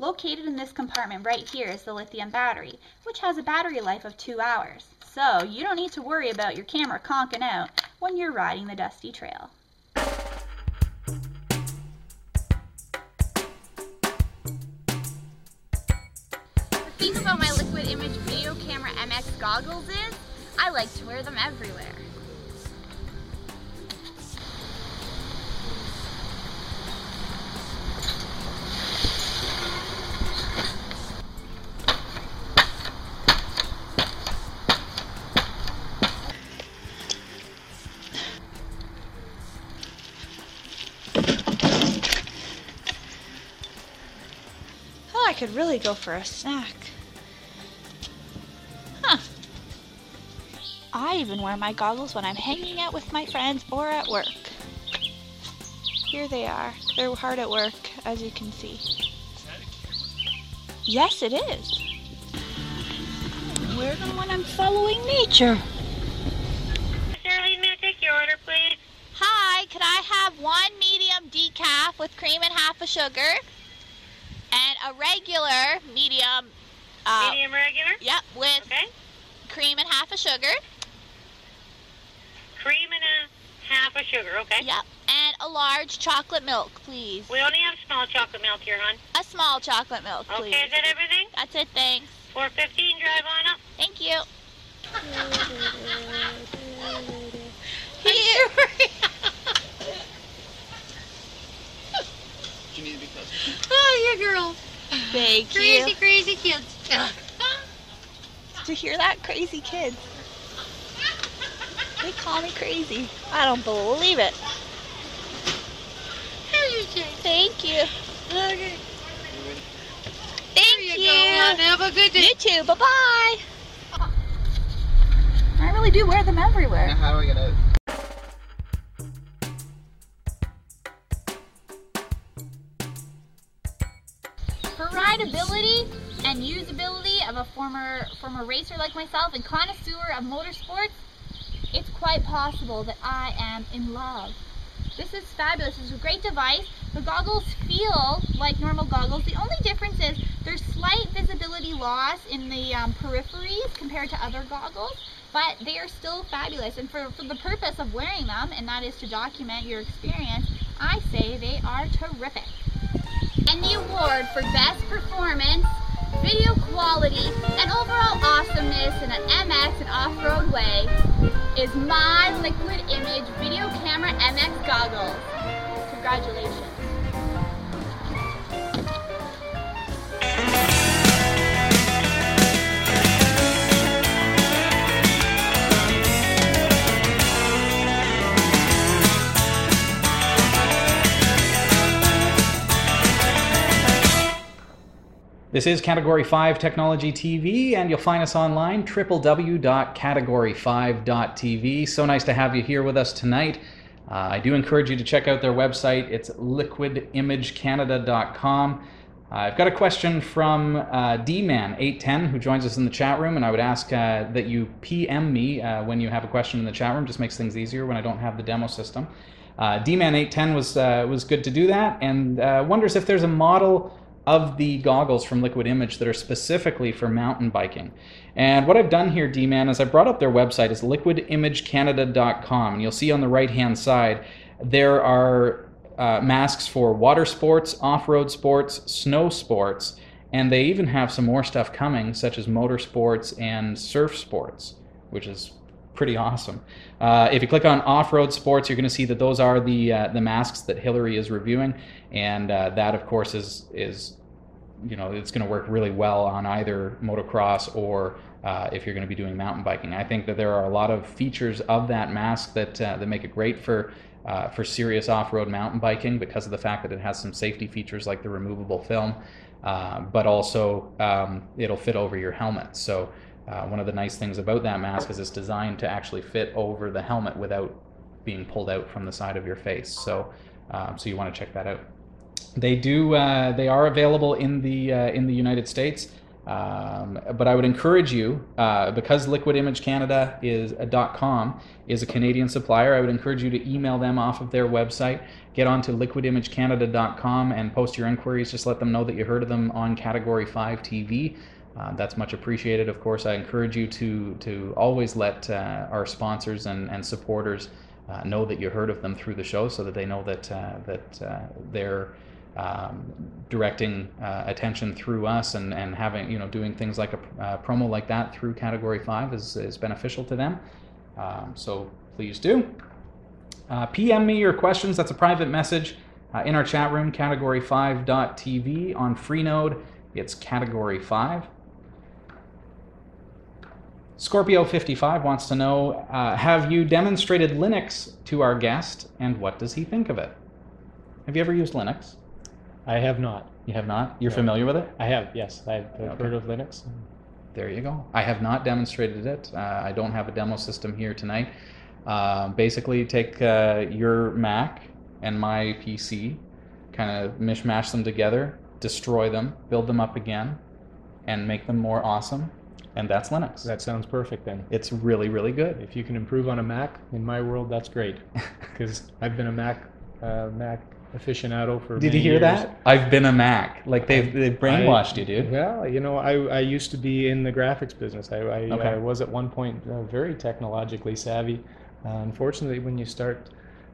Located in this compartment right here is the lithium battery, which has a battery life of two hours. So you don't need to worry about your camera conking out when you're riding the dusty trail. The thing about my Liquid Image Video Camera MX goggles is I like to wear them everywhere. Could really go for a snack. Huh. I even wear my goggles when I'm hanging out with my friends or at work. Here they are. They're hard at work, as you can see. Yes, it is. I wear them when I'm following nature. Shirley, may I take your order, please? Hi, could I have one medium decaf with cream and half a sugar? And a regular medium, uh, Medium regular? yep, with Okay. cream and half a sugar. Cream and a half a sugar, okay? Yep. And a large chocolate milk, please. We only have small chocolate milk here, hon. A small chocolate milk, please. Okay, is that everything? That's it, thanks. 415, drive on up. Thank you. Here. Do you need to be closer? Oh, you girl. Thank Crazy, you. crazy crazy kids. Did you hear that? Crazy kids. They call me crazy. I don't believe it. Here you go. Thank you. Okay. Thank Here you. you go. Have a good day. You too. Bye bye. I really do wear them everywhere. Now, how do I get out? Rideability and usability of a former former racer like myself and connoisseur of motorsports, it's quite possible that I am in love. This is fabulous. It's a great device. The goggles feel like normal goggles. The only difference is there's slight visibility loss in the um, peripheries compared to other goggles, but they are still fabulous. And for, for the purpose of wearing them, and that is to document your experience, I say they are terrific. And the award for best performance, video quality, and overall awesomeness in an MX and off-road way is my Liquid Image Video Camera MX goggles. Congratulations. This is Category 5 Technology TV, and you'll find us online, www.category5.tv. So nice to have you here with us tonight. Uh, I do encourage you to check out their website. It's liquidimagecanada.com. Uh, I've got a question from uh, DMan810 who joins us in the chat room, and I would ask uh, that you PM me uh, when you have a question in the chat room. Just makes things easier when I don't have the demo system. Uh, DMan810 was uh, was good to do that, and wonders if there's a model of the goggles from Liquid Image that are specifically for mountain biking. And what I've done here, D-Man, is I brought up their website is liquidimagecanada.com, and you'll see on the right-hand side there are uh, masks for water sports, off-road sports, snow sports, and they even have some more stuff coming, such as motorsports and surf sports, which is pretty awesome. Uh, if you click on off-road sports, you're going to see that those are the uh, the masks that Hillary is reviewing, and uh, that, of course, is is you know it's going to work really well on either motocross or uh, if you're going to be doing mountain biking. I think that there are a lot of features of that mask that uh, that make it great for. Uh, for serious off-road mountain biking, because of the fact that it has some safety features like the removable film, but also um, it'll fit over your helmet. So uh, one of the nice things about that mask is it's designed to actually fit over the helmet without being pulled out from the side of your face. So, so you want to check that out. They do. Uh, they are available in the uh, in the United States. Um, but I would encourage you, uh, because Liquid Image Canada is a .com is a Canadian supplier. I would encourage you to email them off of their website. Get onto liquidimagecanada.com and post your inquiries. Just let them know that you heard of them on Category Five TV. Uh, that's much appreciated. Of course, I encourage you to to always let uh, our sponsors and, and supporters uh, know that you heard of them through the show, so that they know that uh, that uh, they're um, directing uh, attention through us and, and having you know doing things like a promo like that through Category Five is is beneficial to them. Um, so please do. PM me your questions. That's a private message in our chat room, category5.tv on Freenode. It's Category 5. Scorpio55 wants to know uh, Have you demonstrated Linux to our guest, and what does he think of it? Have you ever used Linux? I have not. You have not? You're No. familiar with it? I have, yes. I've Okay. heard of Linux. There you go. I have not demonstrated it. Uh, I don't have a demo system here tonight. Uh, basically, take uh, your Mac and my PC, kind of mishmash them together, destroy them, build them up again, and make them more awesome. And that's Linux. That sounds perfect then. It's really, really good. If you can improve on a Mac, in my world, that's great. Because I've been a Mac uh, Mac aficionado for. Did you hear years. that? I've been a Mac. Like they've they've brainwashed I- you, dude. Well, you know, I, I used to be in the graphics business. I, I, Okay. I was at one point uh, very technologically savvy. Uh, unfortunately, when you start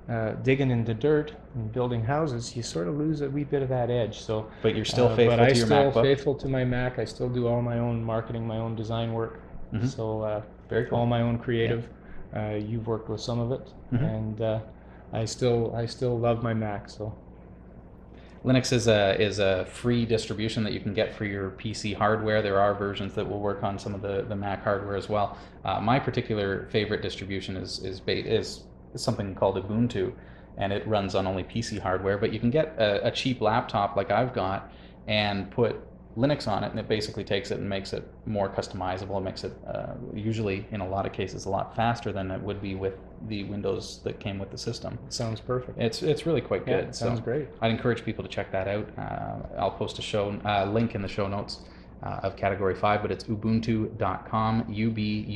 uh, digging into dirt and building houses, you sort of lose a wee bit of that edge. So, But you're still uh, faithful but I to your still MacBook. faithful to my Mac. I still do all my own marketing, my own design work. Mhm. So uh, Very cool. all my own creative. Uh, you've worked with some of it, Mhm. and uh, I still I still love my Mac. So Linux is a is a free distribution that you can get for your PC hardware. There are versions that will work on some of the, the Mac hardware as well. Uh, my particular favorite distribution is is ba- is something called Ubuntu, and it runs on only PC hardware. But you can get a, a cheap laptop like I've got and put Linux on it, and it basically takes it and makes it more customizable. It makes it uh, usually, in a lot of cases, a lot faster than it would be with the Windows that came with the system. sounds perfect. It's it's really quite good. it sounds so great. I'd encourage people to check that out. Uh, I'll post a show uh, link in the show notes uh, of Category 5, but it's ubuntu.com, U-B-U-N-T-U.com.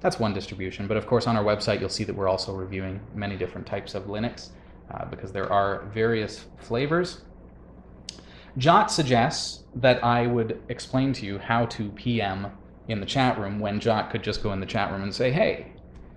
That's one distribution, but of course on our website you'll see that we're also reviewing many different types of Linux uh, because there are various flavors. Jot suggests that I would explain to you how to PM in the chat room when Jot could just go in the chat room and say, hey,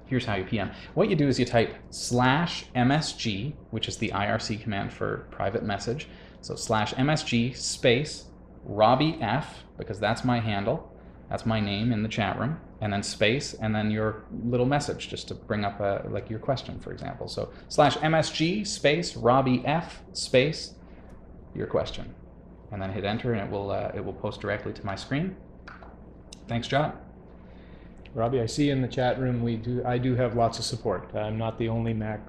here's how you PM. What you do is you type slash MSG, which is the IRC command for private message. So slash MSG space Robbie F, because that's my handle. That's my name in the chat room. And then space, and then your little message, just to bring up a, like your question, for example. So slash MSG space Robbie F space your question, and then hit enter, and it will uh, it will post directly to my screen. Thanks, John. Robbie, I see in the chat room we do. I do have lots of support. I'm not the only Mac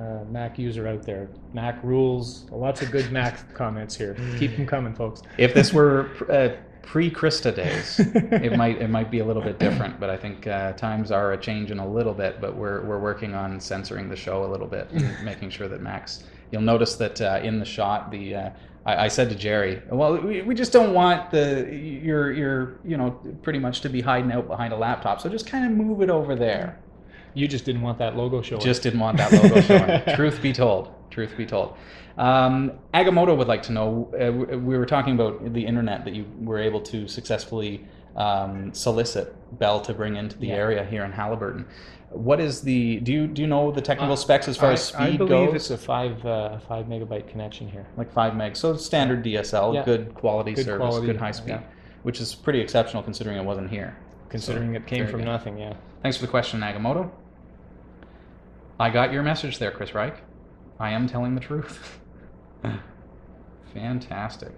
uh, Mac user out there. Mac rules. Lots of good Mac comments here. Keep them coming, folks. If this were uh, pre-Krista days, it might it might be a little bit different. But I think uh, times are a changing a little bit. But we're we're working on censoring the show a little bit, and making sure that Max. You'll notice that uh, in the shot, the uh, I, I said to Gerry, well, we, we just don't want the your your you know pretty much to be hiding out behind a laptop. So just kind of move it over there. You just didn't want that logo showing. Just didn't want that logo showing. truth be told, truth be told. Um, Agamotto would like to know. Uh, we- we were talking about the internet that you were able to successfully um, solicit Bell to bring into the Yeah. area here in Haliburton. What is the? Do you do you know the technical specs as far I, as speed goes? I believe goes? it's a five uh, five megabyte connection here. like five meg, So standard DSL, Yeah. good quality Good service, quality, good high speed, yeah. which is pretty exceptional considering it wasn't here. Considering So, it came from nothing, yeah. Thanks for the question, Nagamoto. I got your message there, Chris Reich. I am telling the truth. Fantastic.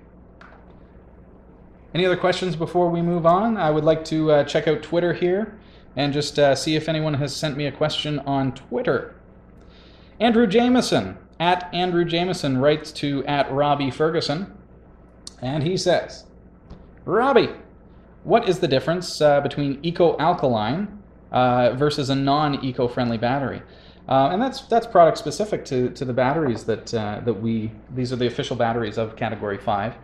Any other questions before we move on? I would like to uh, check out Twitter here and just uh, see if anyone has sent me a question on Twitter. Andrew Jameson, at Andrew Jameson, writes to at Robbie Ferguson, and he says, Robbie, what is the difference uh, between eco-alkaline uh, versus a non-eco-friendly battery? Uh, and that's that's product specific to, to the batteries that uh, that we these are the official batteries of Category Five.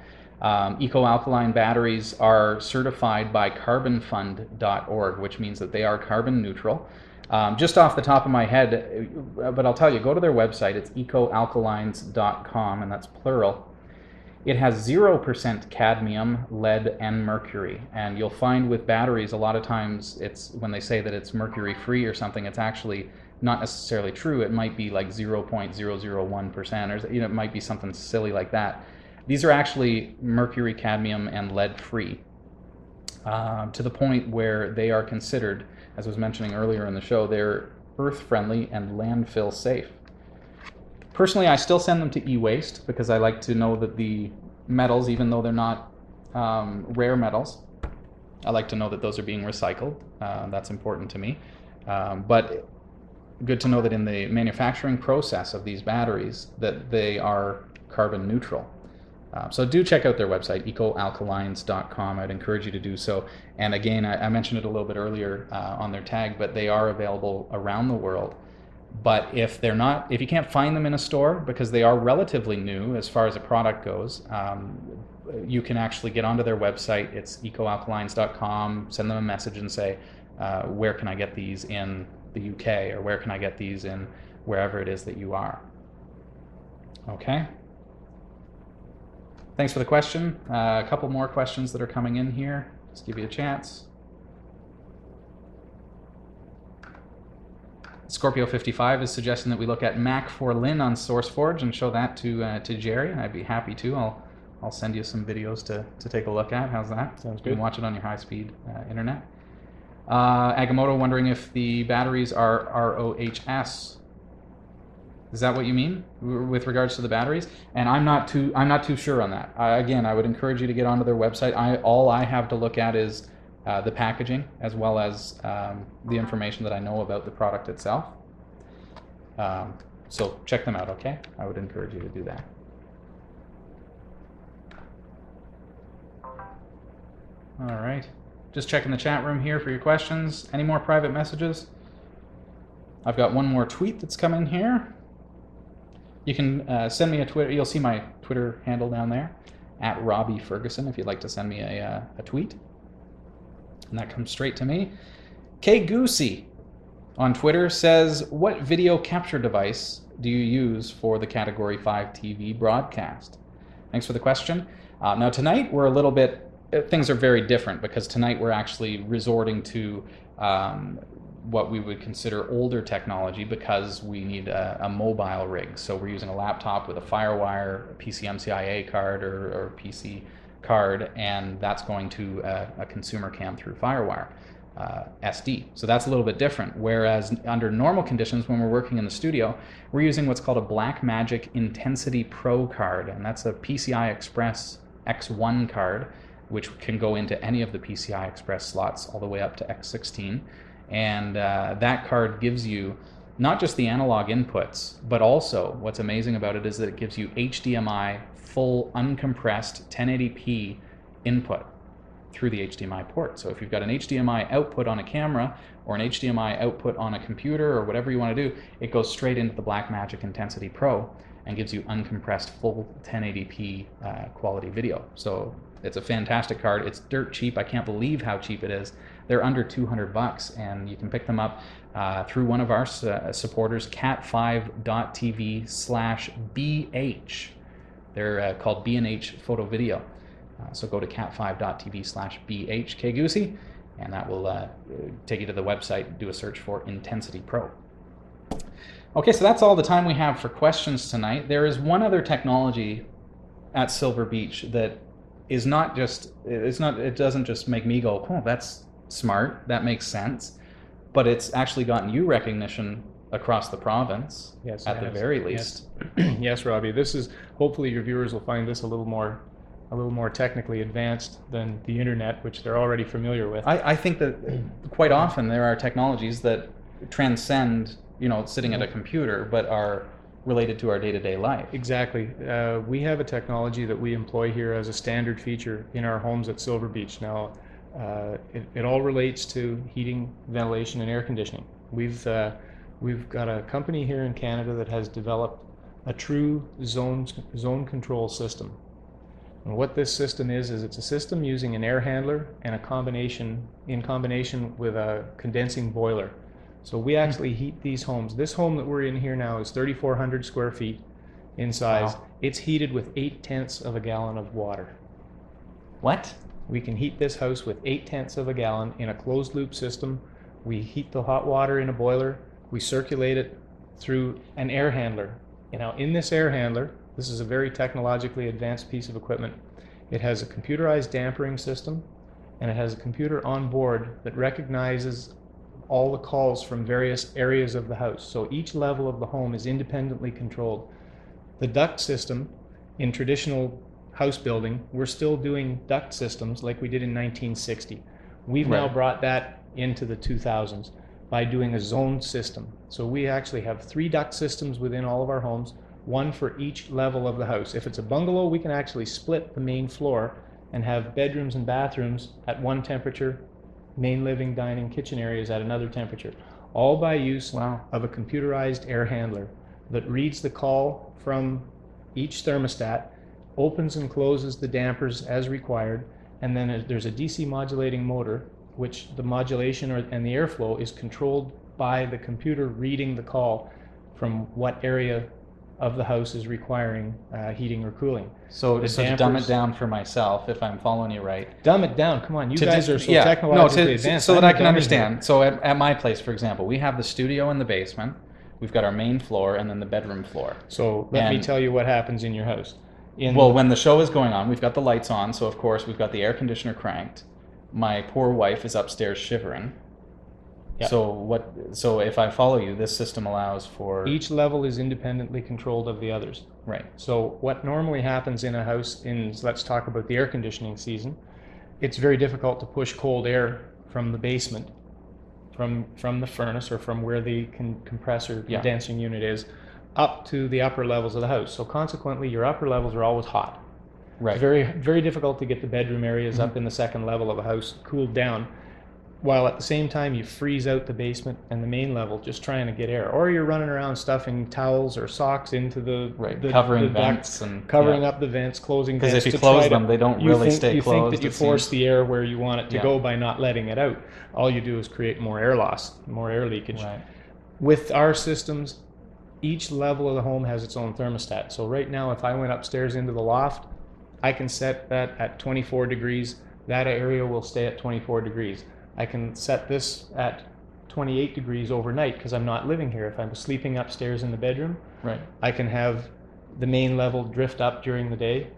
Um, eco-alkaline batteries are certified by CarbonFund.org, which means that they are carbon neutral. Um, just off the top of my head, uh, but I'll tell you, go to their website. It's ecoalkalines.com, and that's plural. It has 0% cadmium, lead, and mercury. And you'll find with batteries, a lot of times it's when they say that it's mercury free or something, it's actually not necessarily true. It might be like 0.001%, or you know, it might be something silly like that. These are actually mercury, cadmium, and lead free um, to the point where they are considered, as I was mentioning earlier in the show, they're earth friendly and landfill safe. Personally, I still send them to e-waste because I like to know that the metals, even though they're not um, rare metals, I like to know that those are being recycled. Uh, that's important to me. Um, but good to know that in the manufacturing process of these batteries, that they are carbon neutral. Uh, so do check out their website, ecoalkalines.com. I'd encourage you to do so. And again, I, I mentioned it a little bit earlier uh, on their tag, but they are available around the world. But if they're not, if you can't find them in a store because they are relatively new as far as a product goes, um, you can actually get onto their website. It's ecoalkalines.com. Send them a message and say, uh, where can I get these in the UK or where can I get these in wherever it is that you are. Okay. Thanks for the question. Uh, a couple more questions that are coming in here. Just give you a chance. Scorpio 55 is suggesting that we look at Mac4Lin on SourceForge and show that to uh, to Gerry. I'd be happy to. I'll I'll send you some videos to, to take a look at. How's that? Sounds You good. can watch it on your high speed uh, internet. Uh, Agamotto wondering if the batteries are ROHS. Is that what you mean with regards to the batteries? And I'm not too I'm not too sure on that. I, again, I would encourage you to get onto their website. I all I have to look at is uh, the packaging as well as um, the information that I know about the product itself. Um, so check them out, okay? I would encourage you to do that. All right. Just checking the chat room here for your questions. Any more private messages? I've got one more tweet that's come in here. You can uh, send me a Twitter. You'll see my Twitter handle down there. at Robbie Ferguson if you'd like to send me a, uh, a tweet. And that comes straight to me. K Goosey on Twitter says, What video capture device do you use for the Category 5 TV broadcast? Thanks for the question. Uh, now, tonight we're a little bit, uh, things are very different because tonight we're actually resorting to um, what we would consider older technology because we need a, a, mobile rig. So we're using a laptop with a FireWire, PCMCIA card, or, or PC card, and that's going to a, a consumer cam through FireWire. Uh, SD. So that's a little bit different. Whereas under normal conditions, when we're working in the studio, we're using what's called a Blackmagic Intensity Pro card, and that's a PCI Express X1 card, which can go into any of the PCI Express slots all the way up to X16. And uh, that card gives you not just the analog inputs, but also what's amazing about it is that it gives you HDMI full uncompressed 1080p input through the HDMI port. So if you've got an HDMI output on a camera or an HDMI output on a computer or whatever you want to do, it goes straight into the Blackmagic Intensity Pro and gives you uncompressed full 1080p uh, quality video. So it's a fantastic card. It's dirt cheap. I can't believe how cheap it is. They're under 200 bucks, and you can pick them up uh, through one of our uh, supporters, cat5.tv slash bh. They're uh, called B&H Photo Video. Uh, so go to cat5.tv slash bhkgoosey, and that will uh, take you to the website. Do a search for Intensity Pro. Okay, so that's all the time we have for questions tonight. There is one other technology at Silver Beach that is not just it's not it doesn't just make me go, oh, that's smart, that makes sense, but it's actually gotten you recognition across the province Yes, at the has. very Yes. least. yes, Robbie. This is hopefully your viewers will find this a little more, a little more technically advanced than the internet, which they're already familiar with. I, I think that quite often there are technologies that transcend, you know, sitting at a computer, but are related to our day-to-day life. Exactly. Uh, we have a technology that we employ here as a standard feature in our homes at Silver Beach. Now, uh, it, it all relates to heating, ventilation, and air conditioning. We've uh, we've got a company here in Canada that has developed a true zone zone control system. And what this system is is it's a system using an air handler and a combination in combination with a condensing boiler. So we hmm. actually heat these homes. This home that we're in here now is 3,400 square feet in size. Wow. It's heated with eight tenths of a gallon of water. What? We can heat this house with eight tenths of a gallon in a closed loop system. We heat the hot water in a boiler. We circulate it through an air handler. And now, in this air handler, this is a very technologically advanced piece of equipment. It has a computerized dampering system and it has a computer on board that recognizes all the calls from various areas of the house. So each level of the home is independently controlled. The duct system in traditional house building, we're still doing duct systems like we did in 1960. We've now brought that into the 2000s by doing a zone system. So we actually have three duct systems within all of our homes, one for each level of the house. If it's a bungalow, we can actually split the main floor and have bedrooms and bathrooms at one temperature, main living, dining, kitchen areas at another temperature, all by use Wow. of a computerized air handler that reads the call from each thermostat, opens and closes the dampers as required, and then there's a DC modulating motor, which the modulation or, and the airflow is controlled by the computer reading the call from what area of the house is requiring uh, heating or cooling. So, The so to dumb it down for myself, if I'm following you right, Dumb it down. Come on, you guys are so yeah, technologically no, to, advanced. so that I can understand. So at, at my place, for example, we have the studio in the basement. We've got our main floor and then the bedroom floor. So let me tell you what happens in your house. In Well, when the show is going on, we've got the lights on, so of course we've got the air conditioner cranked. My poor wife is upstairs shivering. Yeah. So what? So if I follow you, this system allows for each level is independently controlled of the others. right. So what normally happens in a house in let's talk about the air conditioning season, it's very difficult to push cold air from the basement, from from the furnace or from where the con- compressor Yeah. condensing unit is, up to the upper levels of the house. So consequently, your upper levels are always hot. Right. It's very very difficult to get the bedroom areas up in the second level of a house cooled down. while at the same time you freeze out the basement and the main level just trying to get air, or you're running around stuffing towels or socks into the Right, the, covering the vents and- covering yeah. up the vents, closing because if you close try to- them, they don't you really think, stay You closed, think that you force seems. the air where you want it to Yeah. go by not letting it out. All you do is create more air loss, more air leakage. Right. With our systems, each level of the home has its own thermostat. So right now, if I went upstairs into the loft, I can set that at 24 degrees. That area will stay at 24 degrees. I can set this at 28 degrees overnight because I'm not living here. If I'm sleeping upstairs in the bedroom, Right. I can have the main level drift up during the day.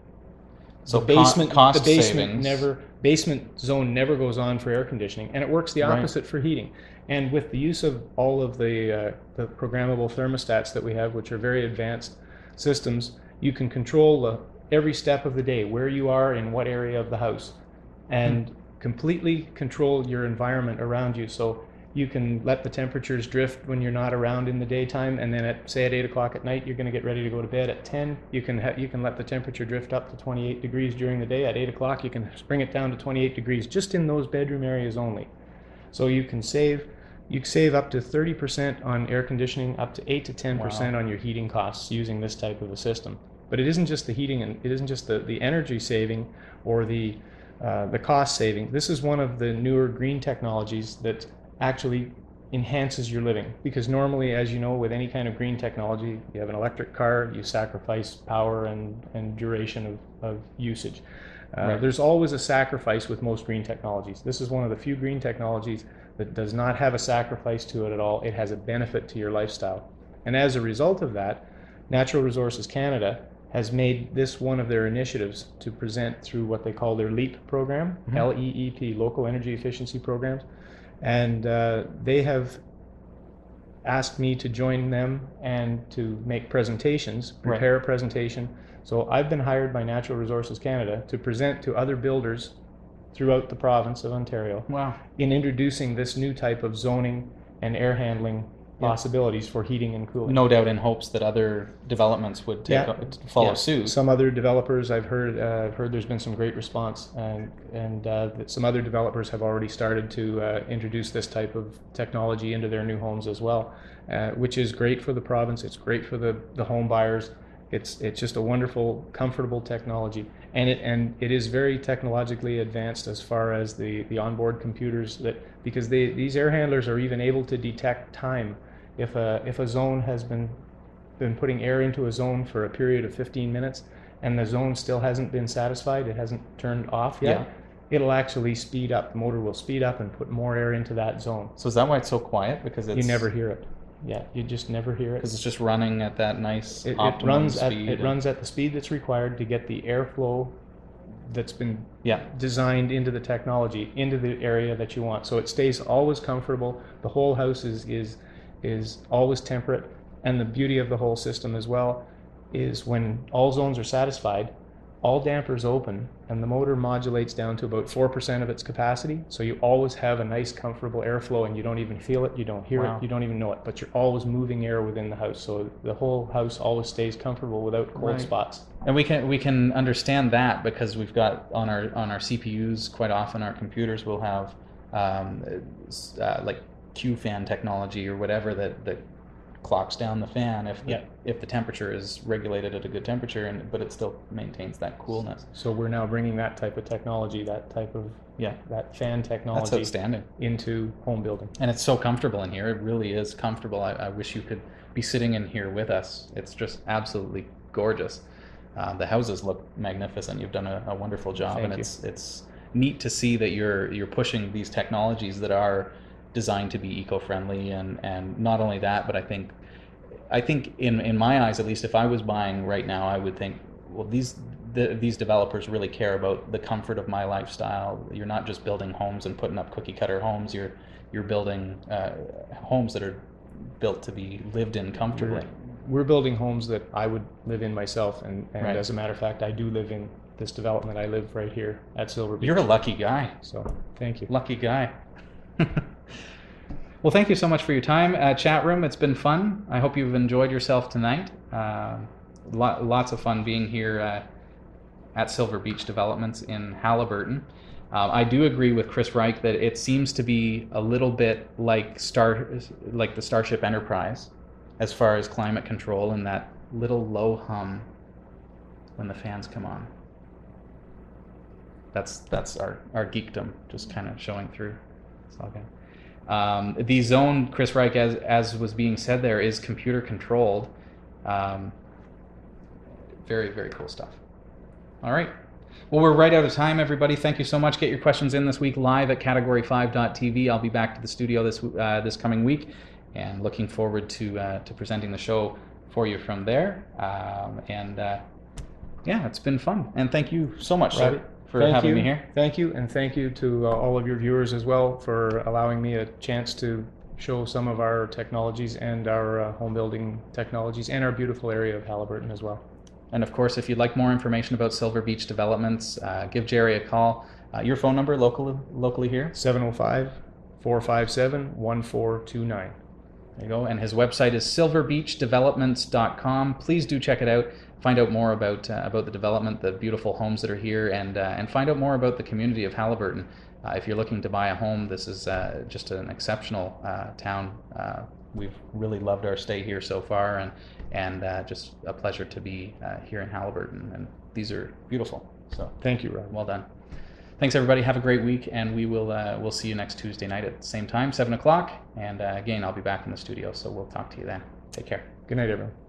So the basement, cost the basement savings. never basement zone never goes on for air conditioning, and it works the Right. opposite for heating. And with the use of all of the uh, the programmable thermostats that we have, which are very advanced systems, you can control the, every step of the day, where you are in what area of the house, and hmm. completely control your environment around you. So you can let the temperatures drift when you're not around in the daytime, and then at say at eight o'clock at night, you're going to get ready to go to bed. At ten, you can ha- you can let the temperature drift up to 28 degrees during the day. At eight o'clock, you can bring it down to 28 degrees, just in those bedroom areas only. So you can save you can save up to 30% on air conditioning, up to 8 to 10% on your heating costs using this type of a system. But it isn't just the heating and it isn't just the, the energy saving or the uh, the cost saving. This is one of the newer green technologies that actually enhances your living. Because normally as you know with any kind of green technology you have an electric car you sacrifice power and, and duration of, of usage. Uh, Right. there's always a sacrifice with most green technologies. This is one of the few green technologies that does not have a sacrifice to it at all. It has a benefit to your lifestyle. And as a result of that natural resources canada has made this one of their initiatives to present through what they call their LEEP program, L-E-E-P, Local Energy Efficiency Programs, and uh, they have asked me to join them and to make presentations, Right. prepare a presentation. So I've been hired by Natural Resources Canada to present to other builders throughout the province of Ontario Wow. in introducing this new type of zoning and air handling possibilities for heating and cooling. No doubt in hopes that other developments would take Yeah. follow Yeah. suit. Some other developers, I've heard, uh, I've heard there's been some great response, and and uh, that some other developers have already started to uh, introduce this type of technology into their new homes as well, uh, which is great for the province. It's great for the the home buyers. It's it's just a wonderful, comfortable technology, and it and it is very technologically advanced as far as the the onboard computers that because they these air handlers are even able to detect time if a if a zone has been been putting air into a zone for a period of 15 minutes and the zone still hasn't been satisfied, it hasn't turned off yet, Yeah. it'll actually speed up. The motor will speed up and put more air into that zone. So is that why it's so quiet? Because it's you never hear it. Yeah, you just never hear it. because it's just running at that nice It, it runs at speed. it runs at the speed that's required to get the airflow that's been Yeah. designed into the technology into the area that you want. So it stays always comfortable. The whole house is is is always temperate, and the beauty of the whole system as well is when all zones are satisfied, all dampers open, and the motor modulates down to about four percent of its capacity. So you always have a nice, comfortable airflow, and you don't even feel it, you don't hear Wow. it, you don't even know it, but you're always moving air within the house. So the whole house always stays comfortable without cold Right. spots. And we can we can understand that because we've got on our on our CPUs quite often our computers will have um, uh, like Q fan technology or whatever that that clocks down the fan if the, Yeah. if the temperature is regulated at a good temperature and but it still maintains that coolness. So we're now bringing that type of technology, that type of Yeah, that fan technology that's outstanding. into home building. And it's so comfortable in here. It really is comfortable. I, I wish you could be sitting in here with us. It's just absolutely gorgeous. Uh, the houses look magnificent. You've done a, a wonderful job, Thank and you. it's it's neat to see that you're you're pushing these technologies that are designed to be eco-friendly, and and not only that, but I think I think in in my eyes, at least, if I was buying right now, I would think, well, these the, these developers really care about the comfort of my lifestyle. You're not just building homes and putting up cookie cutter homes. You're you're building uh, homes that are built to be lived in comfortably. We're building homes that I would live in myself, and, and Right. as a matter of fact, I do live in this development. I live right here at Silver Beach. You're a lucky guy. so thank you. Lucky guy. well, thank you so much for your time. Uh, chat room, it's been fun. I hope you've enjoyed yourself tonight. Uh, lo- lots of fun being here uh, at Silver Beach Developments in Haliburton. Um, I do agree with Chris Reich that it seems to be a little bit like Star, like the Starship Enterprise, as far as climate control and that little low hum when the fans come on. That's that's our our geekdom just kind of showing through. Good. Um, the zone, Chris Reich, as as was being said there, is computer controlled. Um, very very cool stuff. All right. Well, we're right out of time, everybody. Thank you so much. Get your questions in this week live at category5.tv. I'll be back to the studio this uh, this coming week, and looking forward to uh, to presenting the show for you from there. Um, and uh, yeah, it's been fun. And thank you so much, Robbie, for Thank having you. me here. Thank you, and thank you to uh, all of your viewers as well for allowing me a chance to show some of our technologies and our uh, home building technologies and our beautiful area of Haliburton as well. And of course, if you'd like more information about Silver Beach developments, uh, give Gerry a call. Uh, your phone number local, locally here? 705 457 1429. There you go. And his website is silverbeachdevelopments.com. Please do check it out. Find out more about uh, about the development, the beautiful homes that are here, and uh, and find out more about the community of Haliburton. Uh, if you're looking to buy a home, this is uh, just an exceptional uh, town. Uh, we've really loved our stay here so far, and and uh, just a pleasure to be uh, here in Haliburton. And these are beautiful. So Thank you, Rob. well done. Thanks everybody. Have a great week, and we will uh, we'll see you next Tuesday night at the same time, seven o'clock. And uh, again, I'll be back in the studio, so we'll talk to you then. Take care. Good night, everyone.